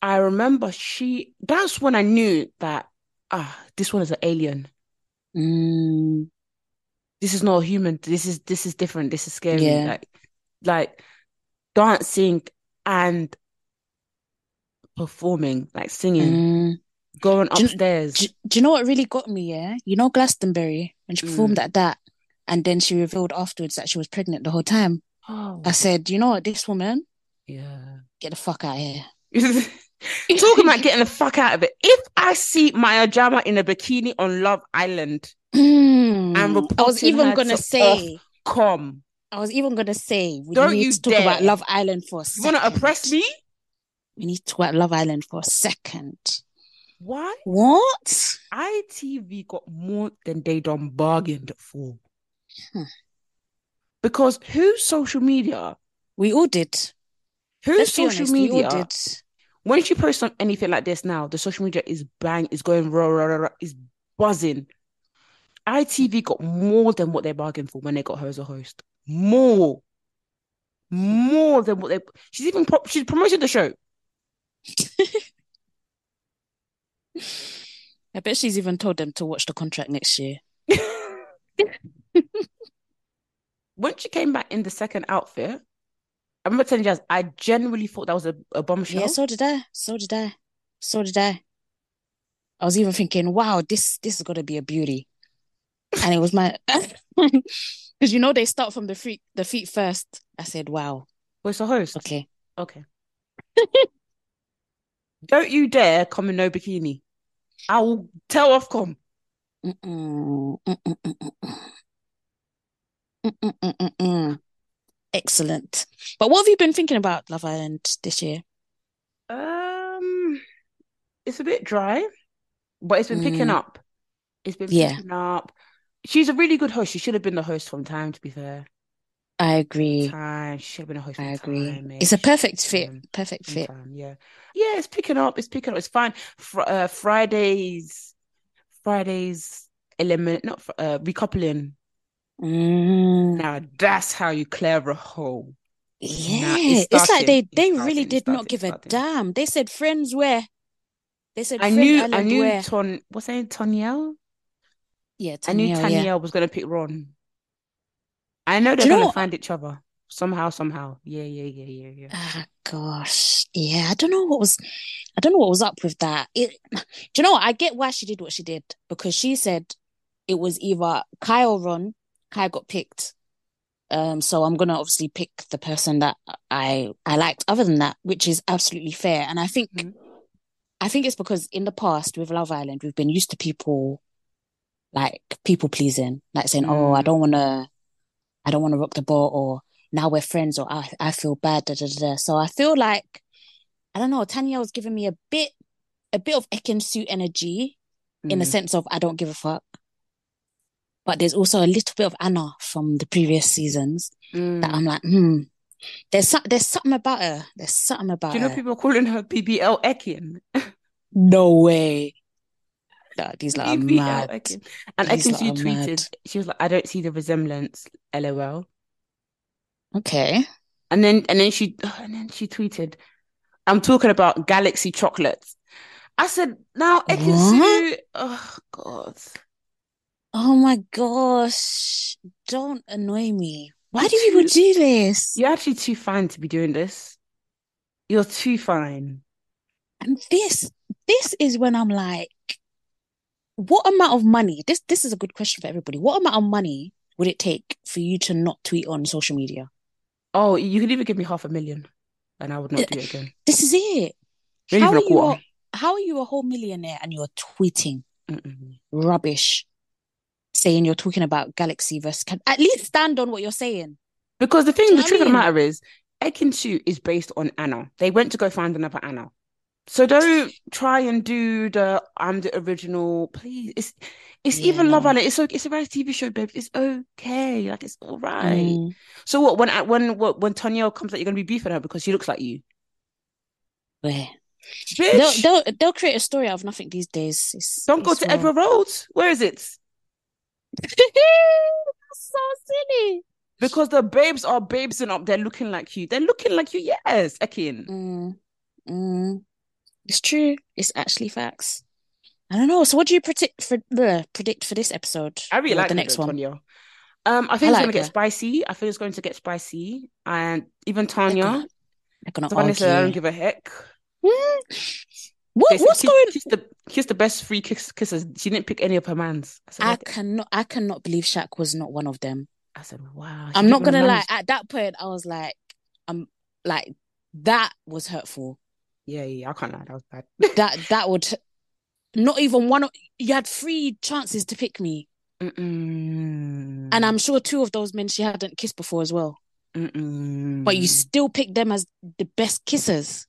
I remember she. That's when I knew that ah, this one is an alien. Mm. This is not a human. This is this is different. This is scary. Yeah. Like, like dancing and performing, like singing. Mm going upstairs. Do, do, do, you know what really got me? Yeah, you know Glastonbury when she performed mm. at that, and then she revealed afterwards that she was pregnant the whole time. Oh. I said, you know what, this woman, yeah, get the fuck out of here. Talking about getting the fuck out of it. If I see Maya Jama in a bikini on Love Island, mm. and I was even gonna say, "Come." I was even gonna say, we Don't need you to talk dare. about Love Island for a second. You wanna oppress me? We need to talk about Love Island for a second. Why? What? ITV got more than they done bargained for. Because whose social media? We all did. Whose social media? When you post on anything like this now, the social media is bang, is going raw, raw, raw, is buzzing. ITV got more than what they bargained for when they got her as a host. More. More than what they she's even pro- she's promoted the show. I bet she's even told them to watch the contract next year. when she came back in the second outfit, I remember telling you, I genuinely thought that was a, a bombshell. Yeah, so did I. So did I. So did I. I was even thinking, wow, this this is gonna be a beauty. And it was my because you know they start from the feet the feet first. I said, wow. Where's the host? Okay. Okay. Don't you dare come in no bikini. I will tell Ofcom. Excellent. But what have you been thinking about Love Island this year? Um, it's a bit dry, but it's been mm. picking up. It's been yeah. picking up. She's a really good host. She should have been the host from time, to be fair. I agree. Time. She should have been a host. I agree. Time, it's a perfect fit. Perfect fit. Time, yeah yeah, it's picking up. It's picking up. It's fine. Fr- uh, Fridays, Fridays element, not uh, recoupling. Mm. Now that's how you clear a hole. Yeah, it's, it's, like they they really did not give a damn. They said friends where. They said I knew I knew where. Ton what's her name. Yeah, I knew Toniel yeah. was gonna pick Ron. I know they're gonna find each other somehow, somehow. Yeah, yeah, yeah, yeah, yeah. Ah, gosh, yeah. I don't know what was, I don't know what was up with that. It, do you know? What? I get why she did what she did because she said it was either Kai or Ron. Kai got picked, um. So I'm gonna obviously pick the person that I I liked. Other than that, which is absolutely fair, and I think, mm-hmm. I think it's because in the past with Love Island we've been used to people like people pleasing, like saying, mm. "Oh, I mm. don't want to." I don't want to rock the boat or now we're friends or I, I feel bad. Da, da, da. So I feel like, I don't know, Tanya was giving me a bit, a bit of Ekin-Su energy mm. in the mm. sense of I don't give a fuck. But there's also a little bit of Anna from the previous seasons mm. that I'm like, hmm, there's some, there's something about her. There's something about Do you know her. people calling her BBL Ekin? no way. No, these like BBL mad. Ekin. And Ekin-Su tweeted, mad. she was like, I don't see the resemblance, lol. Okay. And then and then she and then she tweeted, I'm talking about galaxy chocolates. I said, now I can see oh god. Oh my gosh. Don't annoy me. Why do people do this? You're actually too fine to be doing this. You're too fine. And this this is when I'm like, what amount of money? This this is a good question for everybody. What amount of money would it take for you to not tweet on social media? Oh, you could even give me half a million, and I would not do it again. This is it. how are you? A, how are you a whole millionaire and you're tweeting Mm-mm. rubbish, saying you're talking about Galaxy versus? Can at least stand on what you're saying. Because the thing, the truth of the matter is, Ekin-Su is based on Anna. They went to go find another Anna. So don't try and do the I'm the original. Please, it's it's yeah, even. Love Island. It's okay. It's a reality TV show, babe. It's okay. Like it's all right. Mm. So what? When when what, when Tanya comes out, you're gonna be beefing her because she looks like you. Where? They'll, they'll they'll create a story out of nothing these days. It's, don't go to well. Edgware Road. Where is it? so silly. Because the babes are babes and up there looking like you. They're looking like you. Yes, Ekin. Mm. Mm. It's true. It's actually facts. I don't know. So, what do you predict for the predict for this episode? I really like the next one. Tanya. Um, I think I it's going to get spicy. I think it's going to get spicy, and even Tanya. They're gonna, they're gonna I don't give a heck. Mm. What, what's going? Kiss the kiss the best free kiss, kisses. She didn't pick any of her mans. I, said, I cannot. I cannot believe Shaq was not one of them. I said, "Wow." I'm not gonna lie. At that point, I was like, "I'm like that was hurtful." Yeah, yeah, I can't lie. That was bad. that that would not even one. You had three chances to pick me, Mm-mm. and I'm sure two of those men she hadn't kissed before as well. Mm-mm. But you still picked them as the best kissers.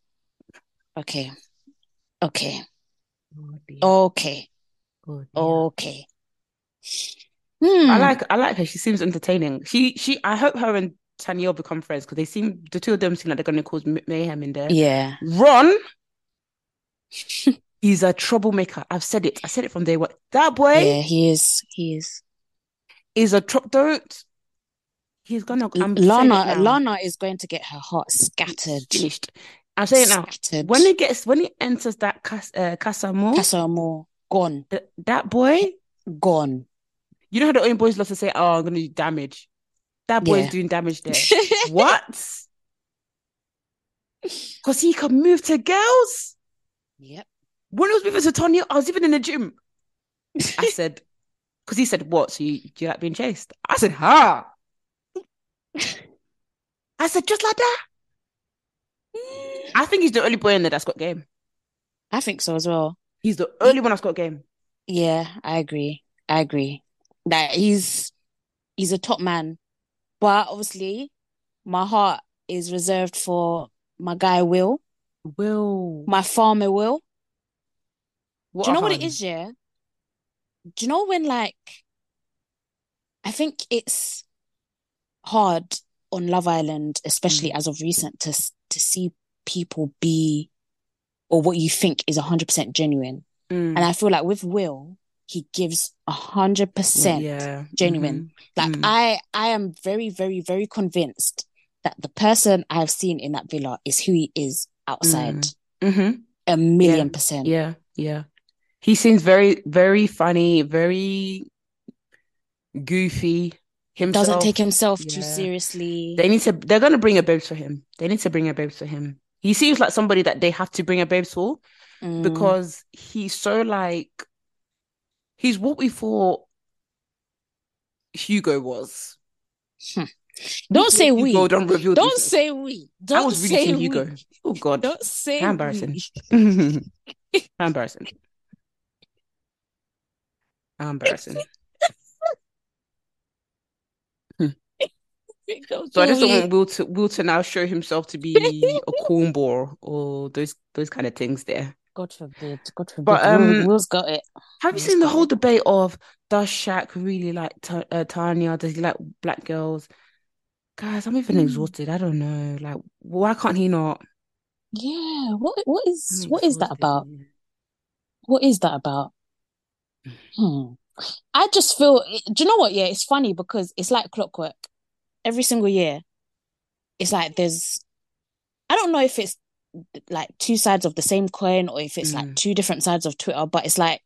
Okay, okay, oh, okay, oh, okay. Hmm. I like I like her. She seems entertaining. She she. I hope her and Tanya will become friends because they seem the two of them seem like they're going to cause mayhem in there. Yeah. Ron, he's a troublemaker. I've said it. I said it from day one. That boy. Yeah, he is. He is. Is a tr- don't. He's gonna. I'm Lana. Lana is going to get her heart scattered. Finished. I'm saying now. When he gets when he enters that Cas- uh, Casa Amor, Casa Amor, gone. Th- that boy, gone. You know how the own boys love to say, "Oh, I'm gonna do damage." That boy's yeah. doing damage there. what? Because he can move to girls. Yep. When I was moving to I was even in the gym. I said, because he said, "What? So you do you like being chased?" I said, "Ha." I said, "Just like that." I think he's the only boy in there that's got game. I think so as well. He's the only one that's got game. Yeah, I agree. I agree that he's he's a top man but obviously, my heart is reserved for my guy Will. Will. My farmer Will. What Do you know what it is, yeah? Do you know when like I think it's hard on Love Island, especially mm. as of recent, to to see people be or what you think is hundred percent genuine. Mm. And I feel like with Will, he gives a hundred percent genuine. Mm-hmm. Like mm. I, I am very, very, very convinced that the person I've seen in that villa is who he is outside. Mm. Mm-hmm. A million Yeah. percent. Yeah, yeah. He seems very, very funny, very goofy. Himself Doesn't take himself too seriously. They need to. They're gonna bring a babes for him. They need to bring a babes for him. He seems like somebody that they have to bring a babes for Mm. because he's so like. He's what we thought Hugo was. Hmm. don't say we. Don't reveal. Don't say we. Don't I was really say we. Hugo. Oh God, Don't say how embarrassing. we. how embarrassing. How embarrassing. Don't So I just don't want Will to Will to now show himself to be a cornball or those those kind of things there. God forbid. God forbid. But, um, Will's got it. Have you seen the whole it. debate of does Shaq really like Ta- uh, Tanya? Does he like black girls? Guys, I'm even Hmm. exhausted. I don't know. Like, why can't he not? Yeah. What what is what is that about? What is that about? Hmm. I just feel do you know what? Yeah, it's funny because it's like clockwork. Every single year, it's like there's I don't know if it's like two sides of the same coin or if it's like Mm. two different sides of Twitter, but it's like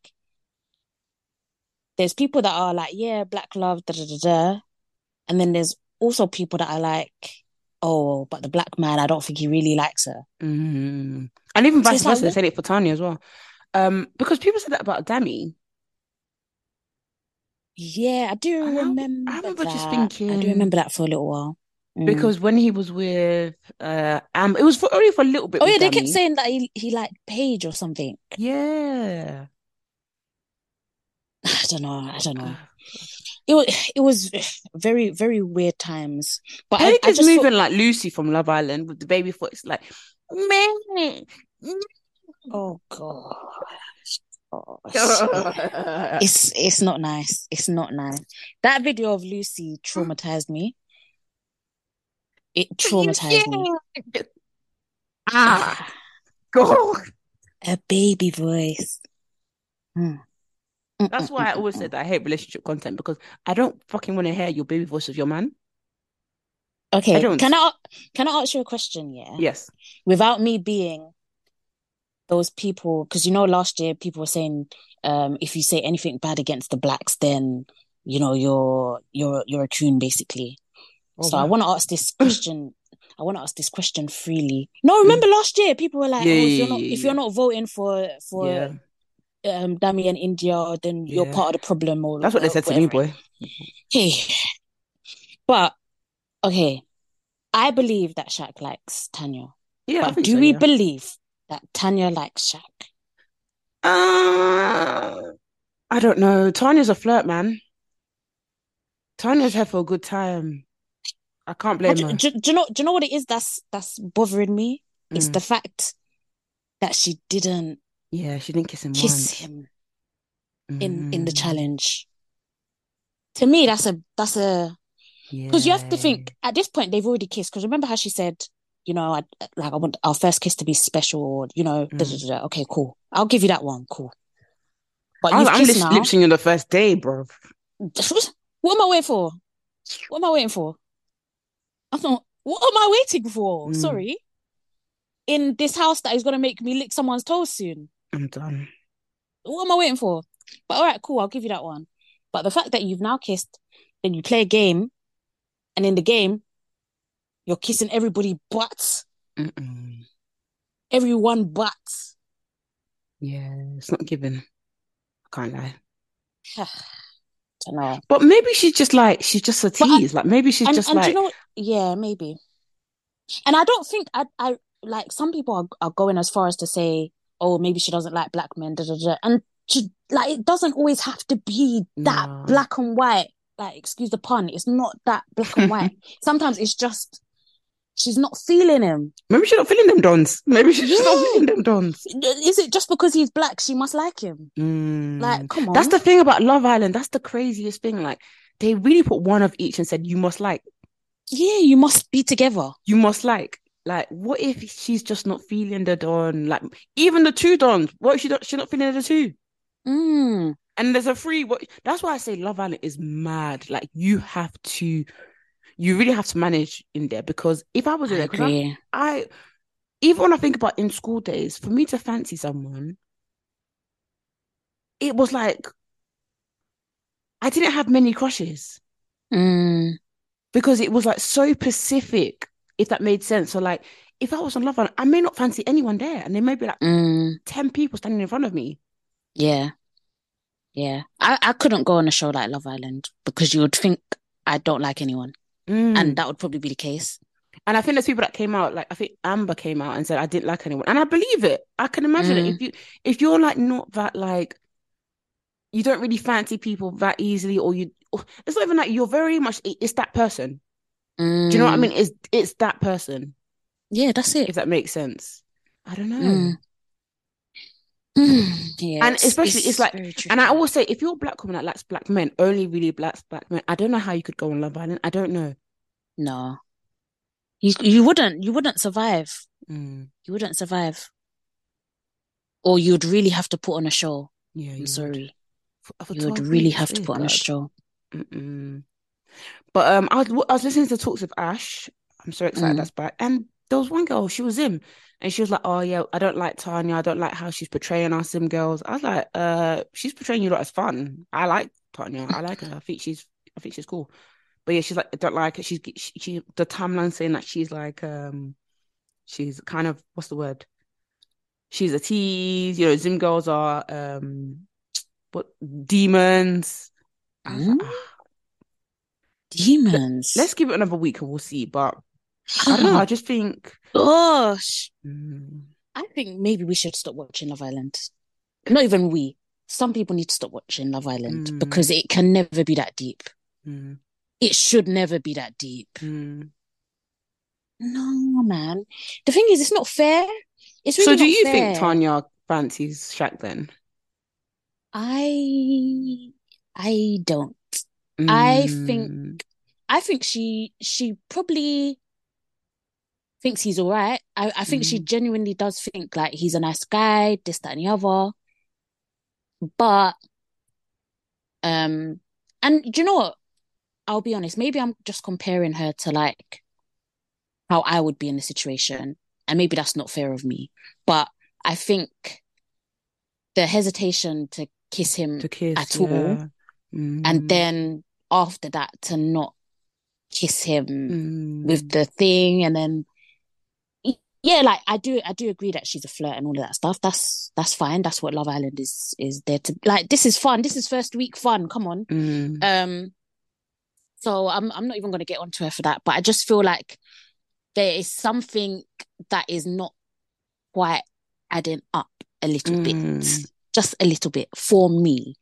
there's people that are like, yeah, black love, da da da da. And then there's also people that are like, oh, but the black man, I don't think he really likes her. Mm. And even vice like, versa, they said it for Tanya as well. Um, because people said that about Dami. Yeah, I do I know- I remember remember just thinking. I do remember that for a little while. Mm. Because when he was with uh Am, it was for only for a little bit. oh yeah, they kept saying that he he liked Paige or something. Yeah. I don't know. I don't know. It was it was very very weird times. But I, Paige I is moving feel, like Lucy from Love Island with the baby foot. It's like, man. oh god. Gosh. It's it's not nice. It's not nice. That video of Lucy traumatized me. It traumatized me. ah, God. A baby voice. Mm, That's why I always said that I hate relationship content because I don't fucking want to hear your baby voice of your man. Okay, I can I can I ask you a question? Yeah, Yes. without me being those people, because you know, last year people were saying, um, if you say anything bad against the blacks, then you know you're you're you're a coon, basically. Oh, so I want to ask this question. I want to ask this question freely. No, remember last year people were like, Yeah, "Oh, if you're not yeah, if you're not voting for for Yeah. um Dami and Indiyah, then you're part of the problem." Or That's what they said to me, boy. Hey, but okay, I believe that Shaq likes Tanya. Yeah, But do so, we believe that Tanya likes Shaq? Uh, I don't know. Tanya's a flirt, man. Tanya's here for a good time. I can't blame do, her. do, do you know? Do you know what it is? That's that's bothering me. It's Mm. the fact that she didn't Yeah, she didn't kiss him kiss once. him in in the Mm, challenge. To me, that's a that's a because you have to think at this point they've already kissed. Because remember how she said, you know, I like I want our first kiss to be special, or you know, da, da, Mm. da, da. okay, cool. I'll give you that one, cool. But I I'm kissed lip, now. lip syncing on the first day, bro. What am I waiting for? What am I waiting for? I'm not. What am I waiting for? Mm. Sorry. In this house that is gonna make me lick someone's toes soon. I'm done. What am I waiting for? But all right, cool. I'll give you that one. But the fact that you've now kissed, then you play a game, and in the game, you're kissing everybody but Mm-mm. everyone but. Yeah, it's not given. I can't lie. don't know. But maybe she's just like she's just a But I- tease. like maybe she's and just and like you know, yeah, maybe. And I don't think I I like some people are, are going as far as to say, oh, maybe she doesn't like black men, da, da, da. and she, like it doesn't always have to be that No. black and white. Like, excuse the pun, it's not that black and white. Sometimes it's just she's not feeling him. maybe she's not feeling them dons. Maybe she's just not feeling them dons. Is it just because he's black she must like him? Mm. Like, come on. That's the thing about Love Island. That's the craziest thing. Like they really put one of each and said you must like, yeah, you must be together. you must like. Like, what if she's just not feeling the don? Like, even the two dons. What if she not, she's not feeling the two? Mm. And there's a free. What? That's why I say Love Island is mad. Like, you have to, you really have to manage in there because if I was in there, I, I even when I think about in school days, for me to fancy someone, it was like I didn't have many crushes. Mm. Because it was like so specific, if that made sense. So like if I was on Love Island, I may not fancy anyone there, and there may be like mm. ten people standing in front of me. Yeah, yeah. I I couldn't go on a show like Love Island because you would think I don't like anyone, mm. and that would probably be the case. And I think there's people that came out, like I think Amber came out and said I didn't like anyone, and I believe it. I can imagine it. Mm. If you if you're like not that like you don't really fancy people that easily, or you it's not even like you're very much it's that person. Mm. Do you know what I mean? It's it's that person. Yeah, that's it. If that makes sense. I don't know. Mm. Yeah, and it's- especially it's, like, and I always say, if you're a black woman that likes black men, only really likes black men, I don't know how you could go on Love Island. I don't know. no, you you wouldn't you wouldn't survive. Mm. You wouldn't survive, or you'd really have to put on a show. Yeah, I'm would. sorry, For- for you would really have to put on a show. Mm-mm. But um, I was I was listening to talks of Ash. I'm so excited Mm. that's back. And there was one girl, she was him, and she was like, "Oh yeah, I don't like Tanya. I don't like how she's portraying us Zim girls." I was like, "Uh, she's portraying you lot as fun. I like Tanya. I like her. I think she's I think she's cool." But yeah, she's like, I don't like it. She's she, she the timeline saying that she's like um, she's kind of what's the word? She's a tease. You know, Zim girls are um, what demons. Like, Mm. "Ah." Demons. Let's give it another week and we'll see. But I don't know. I just think Gosh, mm, I think maybe we should stop watching Love Island. Not even we. Some people need to stop watching Love Island Mm. because it can never be that deep. mm, It should never be that deep. mm. No, man. The thing is, it's not fair. It's really So do you fair. think Tanya fancies Shaq then? I I don't. I Mm, think I think she she probably thinks he's all right. I, I think she Mm. genuinely does think like he's a nice guy, this, that, and the other. But um and do you know what? I'll be honest, maybe I'm just comparing her to like how I would be in the situation. And maybe that's not fair of me. But I think the hesitation to kiss him to kiss at all yeah. and Mm, then after that to not kiss him mm, with the thing and then yeah like I do I do agree that she's a flirt and all of that stuff. That's that's fine. That's what Love Island is is there to like this is fun. This is first week fun. Come on. Mm, um so I'm I'm not even going to get onto her for that but I just feel like there is something that is not quite adding up a little bit. Mm. just a little bit for me.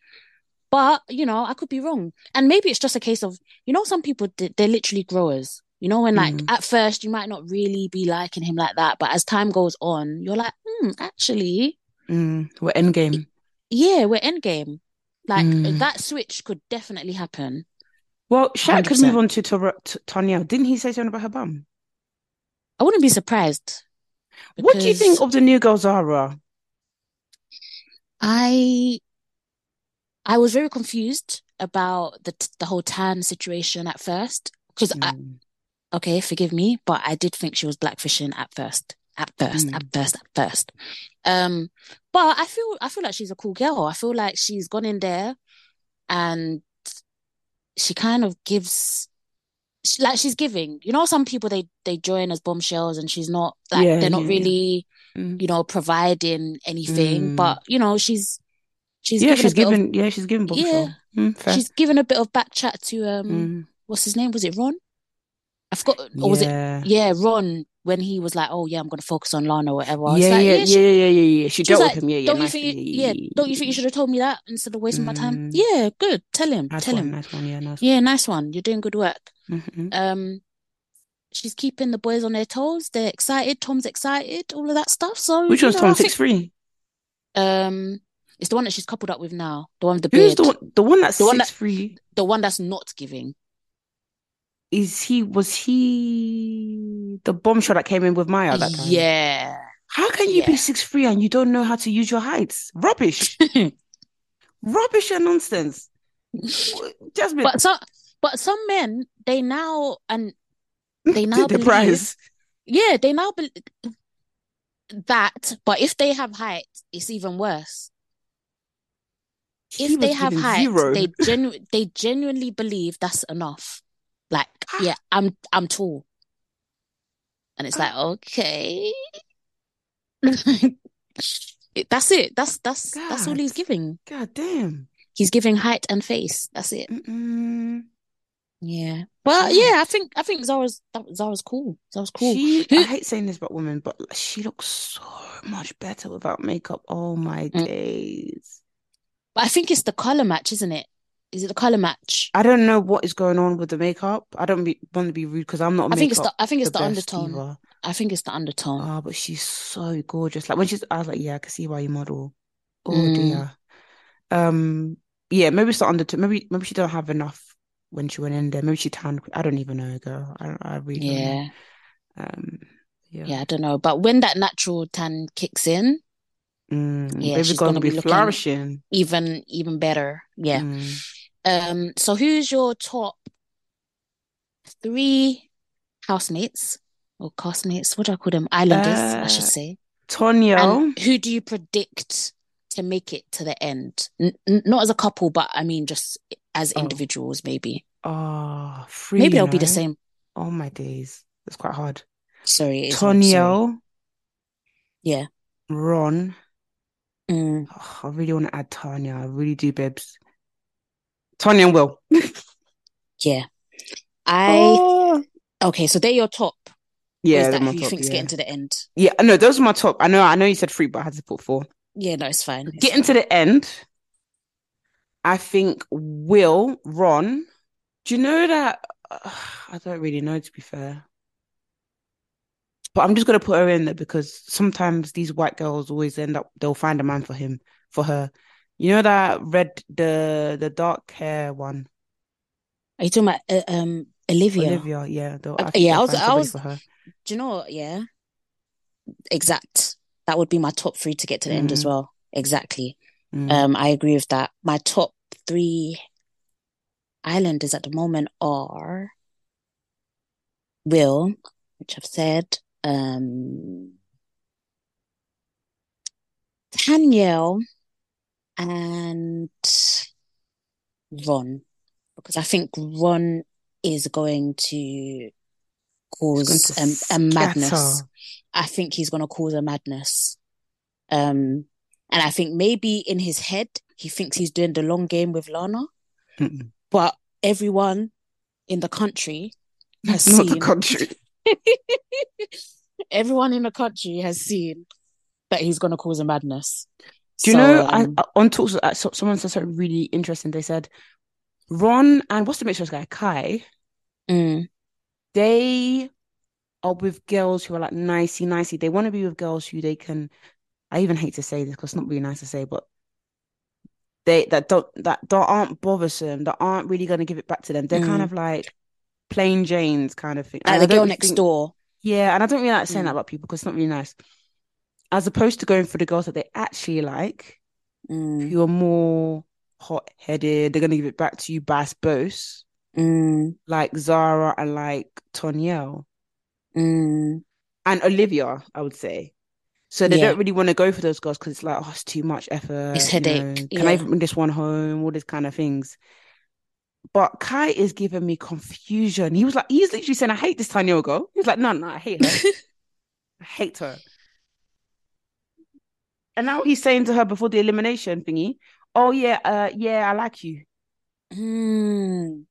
But you know I could be wrong. And maybe it's just a case of you know some people they- they're literally growers you know when like Mm. at first you might not really be liking him like that but as time goes on you're like hmm actually mm. We're endgame. yeah we're endgame like Mm. that switch could definitely happen Well, Shaq could move on to, to, to Tanya. Didn't he say something about her bum? I wouldn't be surprised What do you think of the new girl Zara? I I was very confused about the the whole tan situation at first because I Mm, okay, forgive me, but I did think she was blackfishing at first. At first, at first, at first. Um, but I feel I feel like she's a cool girl. I feel like she's gone in there and she kind of gives she, like she's giving. You know, some people they they join as bombshells and she's not like Yeah, they're not yeah, yeah. really, mm. you know, providing anything. Mm. But you know, she's she's Yeah, given she's of given. Yeah, she's given bombshell. Mm, she's given a bit of back chat to um Mm, what's his name? Was it Ron? I forgot or was it yeah. yeah, Ron, when he was like, "Oh yeah, I'm gonna focus on Lana or whatever." Yeah, like, yeah, yeah, yeah, she, yeah, yeah, yeah. She she dealt like, with him. Yeah, yeah. "Don't you think? You, yeah, don't you think you should have told me that instead of wasting my time?" Mm. Yeah, good. Tell him, Nice tell one, him. nice one. Yeah, nice. Yeah, nice one. You're doing good work. Mhm. Um, she's keeping the boys on their toes. They're excited. Tom's excited. All of that stuff. So Which one's know, Tom six three? um, it's the one that she's coupled up with now. The one with the Who's beard. the one? The one that's The one six that- three. The one that's not giving. Is he? Was he the bombshell that came in with Maya that time? Yeah. How can you be six three and you don't know how to use your heights? Rubbish, rubbish and nonsense. Jasmine. But so But some men, they now and they now the believe. Yeah, they now believe that. But if they have height, it's even worse. if they have height, zero. they genu- they genuinely believe that's enough. Like, yeah, I'm I'm tall, and it's like okay. that's it. That's that's God. that's all he's giving. God damn. He's giving height and face. That's it. Mm-mm. Yeah. Well, yeah, I think I think Zara's Zara's cool. Zara's cool. She, I hate saying this about women, but she looks so much better without makeup. Oh my mm. days. But I think it's the color match, isn't it? Is it the color match? I don't know what is going on with the makeup. I don't be, want to be rude because I'm not. I think it's the. I think it's the, the undertone. Either. I think it's the undertone. Oh, but she's so gorgeous. Like when she's, I was like, yeah, I can see why you model. Oh mm. dear. Um. Yeah, maybe it's the undertone. Maybe maybe she don't have enough when she went in there. Maybe she tanned. I don't even know, girl. I I really. Yeah. Um. Yeah. yeah, I don't know. But when that natural tan kicks in, mm, yeah, she's gonna, gonna be, be flourishing even even better. Yeah. Mm. Um. So who's your top three housemates or castmates? What do I call them? Islanders, uh, I should uh, say. Tonio. who do you predict to make it to the end? N- not as a couple, but I mean just as oh. individuals, maybe. Oh, free, maybe they'll be the same. Oh my days, that's quite hard. Sorry, Tonio. Yeah. Ron. Mm. Oh, I really want to add Tanya. I really do, Bibs. Tanya and Will. yeah. I oh. okay, so they're your top. Yeah, that who you top, think's yeah. getting to the end? Yeah, no, those are my top. I know, I know you said three, but I had to put four. Yeah, no, it's fine. It's getting fine. to the end, I think Will, Ron. Do you know that? Uh, I don't really know, to be fair. But I'm just gonna put her in there because sometimes these white girls always end up they'll find a man for him for her. You know that red the the dark hair one. Are you talking about uh, um Olivia? Olivia, yeah, uh, yeah. I was, I was. For her. Do you know what? Yeah, exact. That would be my top three to get to the mm. end as mm. well. Exactly. Mm. Um, I agree with that. My top three islanders at the moment are Will, which I've said, um, Tanyel, and Ron, because I think Ron is going to cause to a, a madness. I think he's going to cause a madness. Um, and I think maybe in his head, he thinks he's doing the long game with Lana, Mm-mm. but everyone in the country has Not seen the country. everyone in the country has seen that he's going to cause a madness. Do you so, know? Um, I, on talks, uh, someone said something really interesting. They said Ron and what's the mixture guy Kai. Mm. They are with girls who are like nicey nicey. They want to be with girls who they can I even hate to say this because it's not really nice to say, but they that don't that, that aren't bothersome, that aren't really going to give it back to them. They're mm. kind of like plain Janes kind of thing. Like the girl next think, door. Yeah, and I don't really like saying mm. that about people because it's not really nice. As opposed to going for the girls that they actually like, mm. who are more hot headed, they're going to give it back to you, bass boss, mm. like Zara and like Tanyel. Mm. And Olivia, I would say. So they yeah. don't really want to go for those girls because it's like, oh, it's too much effort. It's headache. know, can yeah. I even bring this one home? All these kind of things. But Kai is giving me confusion. He was like, he's literally saying, I hate this tiny girl. He was like, no, no, I hate her. I hate her. And now he's saying to her before the elimination thingy, oh yeah, uh, yeah, I like you. Mm.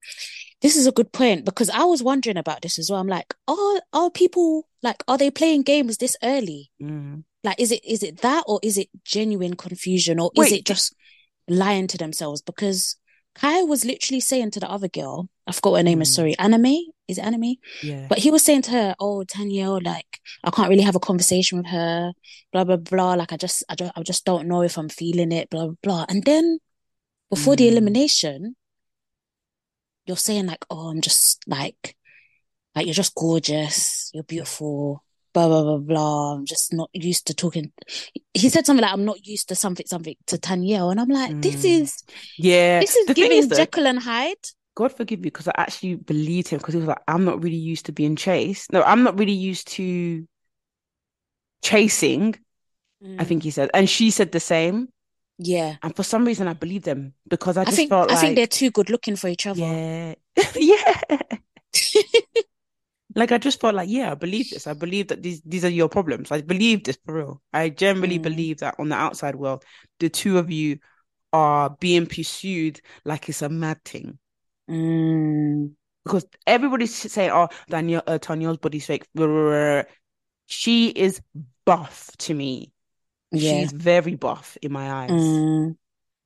This is a good point because I was wondering about this as well. I'm like, are are people like are they playing games this early? Mm. Like, is it is it that or is it genuine confusion or Wait, is it just lying to themselves? Because Kai was literally saying to the other girl, I forgot her name mm. is. Sorry, Anna-May is it Anna-May? Yeah. But he was saying to her, "Oh, Danielle, like I can't really have a conversation with her. Blah blah blah. Like I just, I just, I just don't know if I'm feeling it. Blah blah blah." And then before mm. the elimination, you're saying like, oh, I'm just like, like you're just gorgeous, you're beautiful, blah blah blah blah. I'm just not used to talking. He said something like, I'm not used to something something to Tanyel, and I'm like, mm. this is yeah, this is the giving is Jekyll and Hyde. God forgive you, because I actually believed him because he was like, I'm not really used to being chased. No, I'm not really used to chasing. Mm. I think he said, and she said the same. Yeah. And for some reason, I believe them because I just I think, felt like I think they're too good looking for each other. Yeah, yeah. like I just felt like, yeah, I believe this. I believe that these these are your problems. I believe this for real. I generally mm. believe that on the outside world, the two of you are being pursued like it's a mad thing. Mm. Because everybody's saying, "Oh, Danielle, uh, Tanya's body's fake." She is buff to me. Yeah. She's very buff in my eyes. Mm.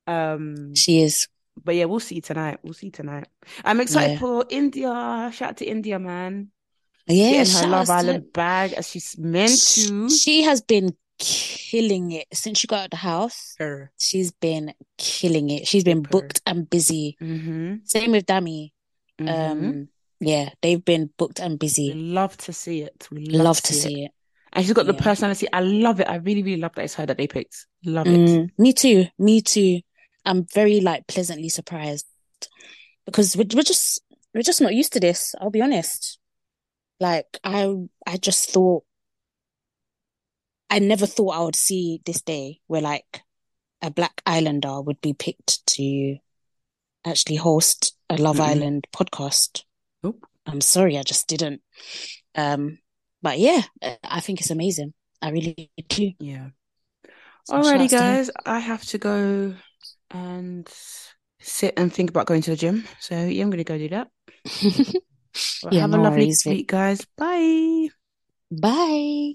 Um, she is. But yeah, we'll see tonight. We'll see tonight. I'm excited yeah. for Indiyah. Shout out to Indiyah, man. Yeah, Getting her Love Island to... bag as she's meant to. She has been killing it since she got out of the house. Her. She's been killing it. She's been booked and busy. Mm-hmm. Same with Dami. Mm-hmm. Um, yeah, they've been booked and busy. We love to see it. We love, love to see it. it. And she's got yeah. the personality. I love it. I really, really love that it's her that they picked. Love it. Mm, me too. Me too. I'm very like pleasantly surprised because we're, we're just we're just not used to this. I'll be honest. Like I I just thought I never thought I would see this day where like a black islander would be picked to actually host a Love mm-hmm. Island podcast. Nope. I'm sorry, I just didn't. Um, but yeah, I think it's amazing. I really do. Yeah. So Alrighty, guys, I have to go and sit and think about going to the gym. So yeah, I'm going to go do that. well, yeah, have no a lovely week, guys. Bye. Bye.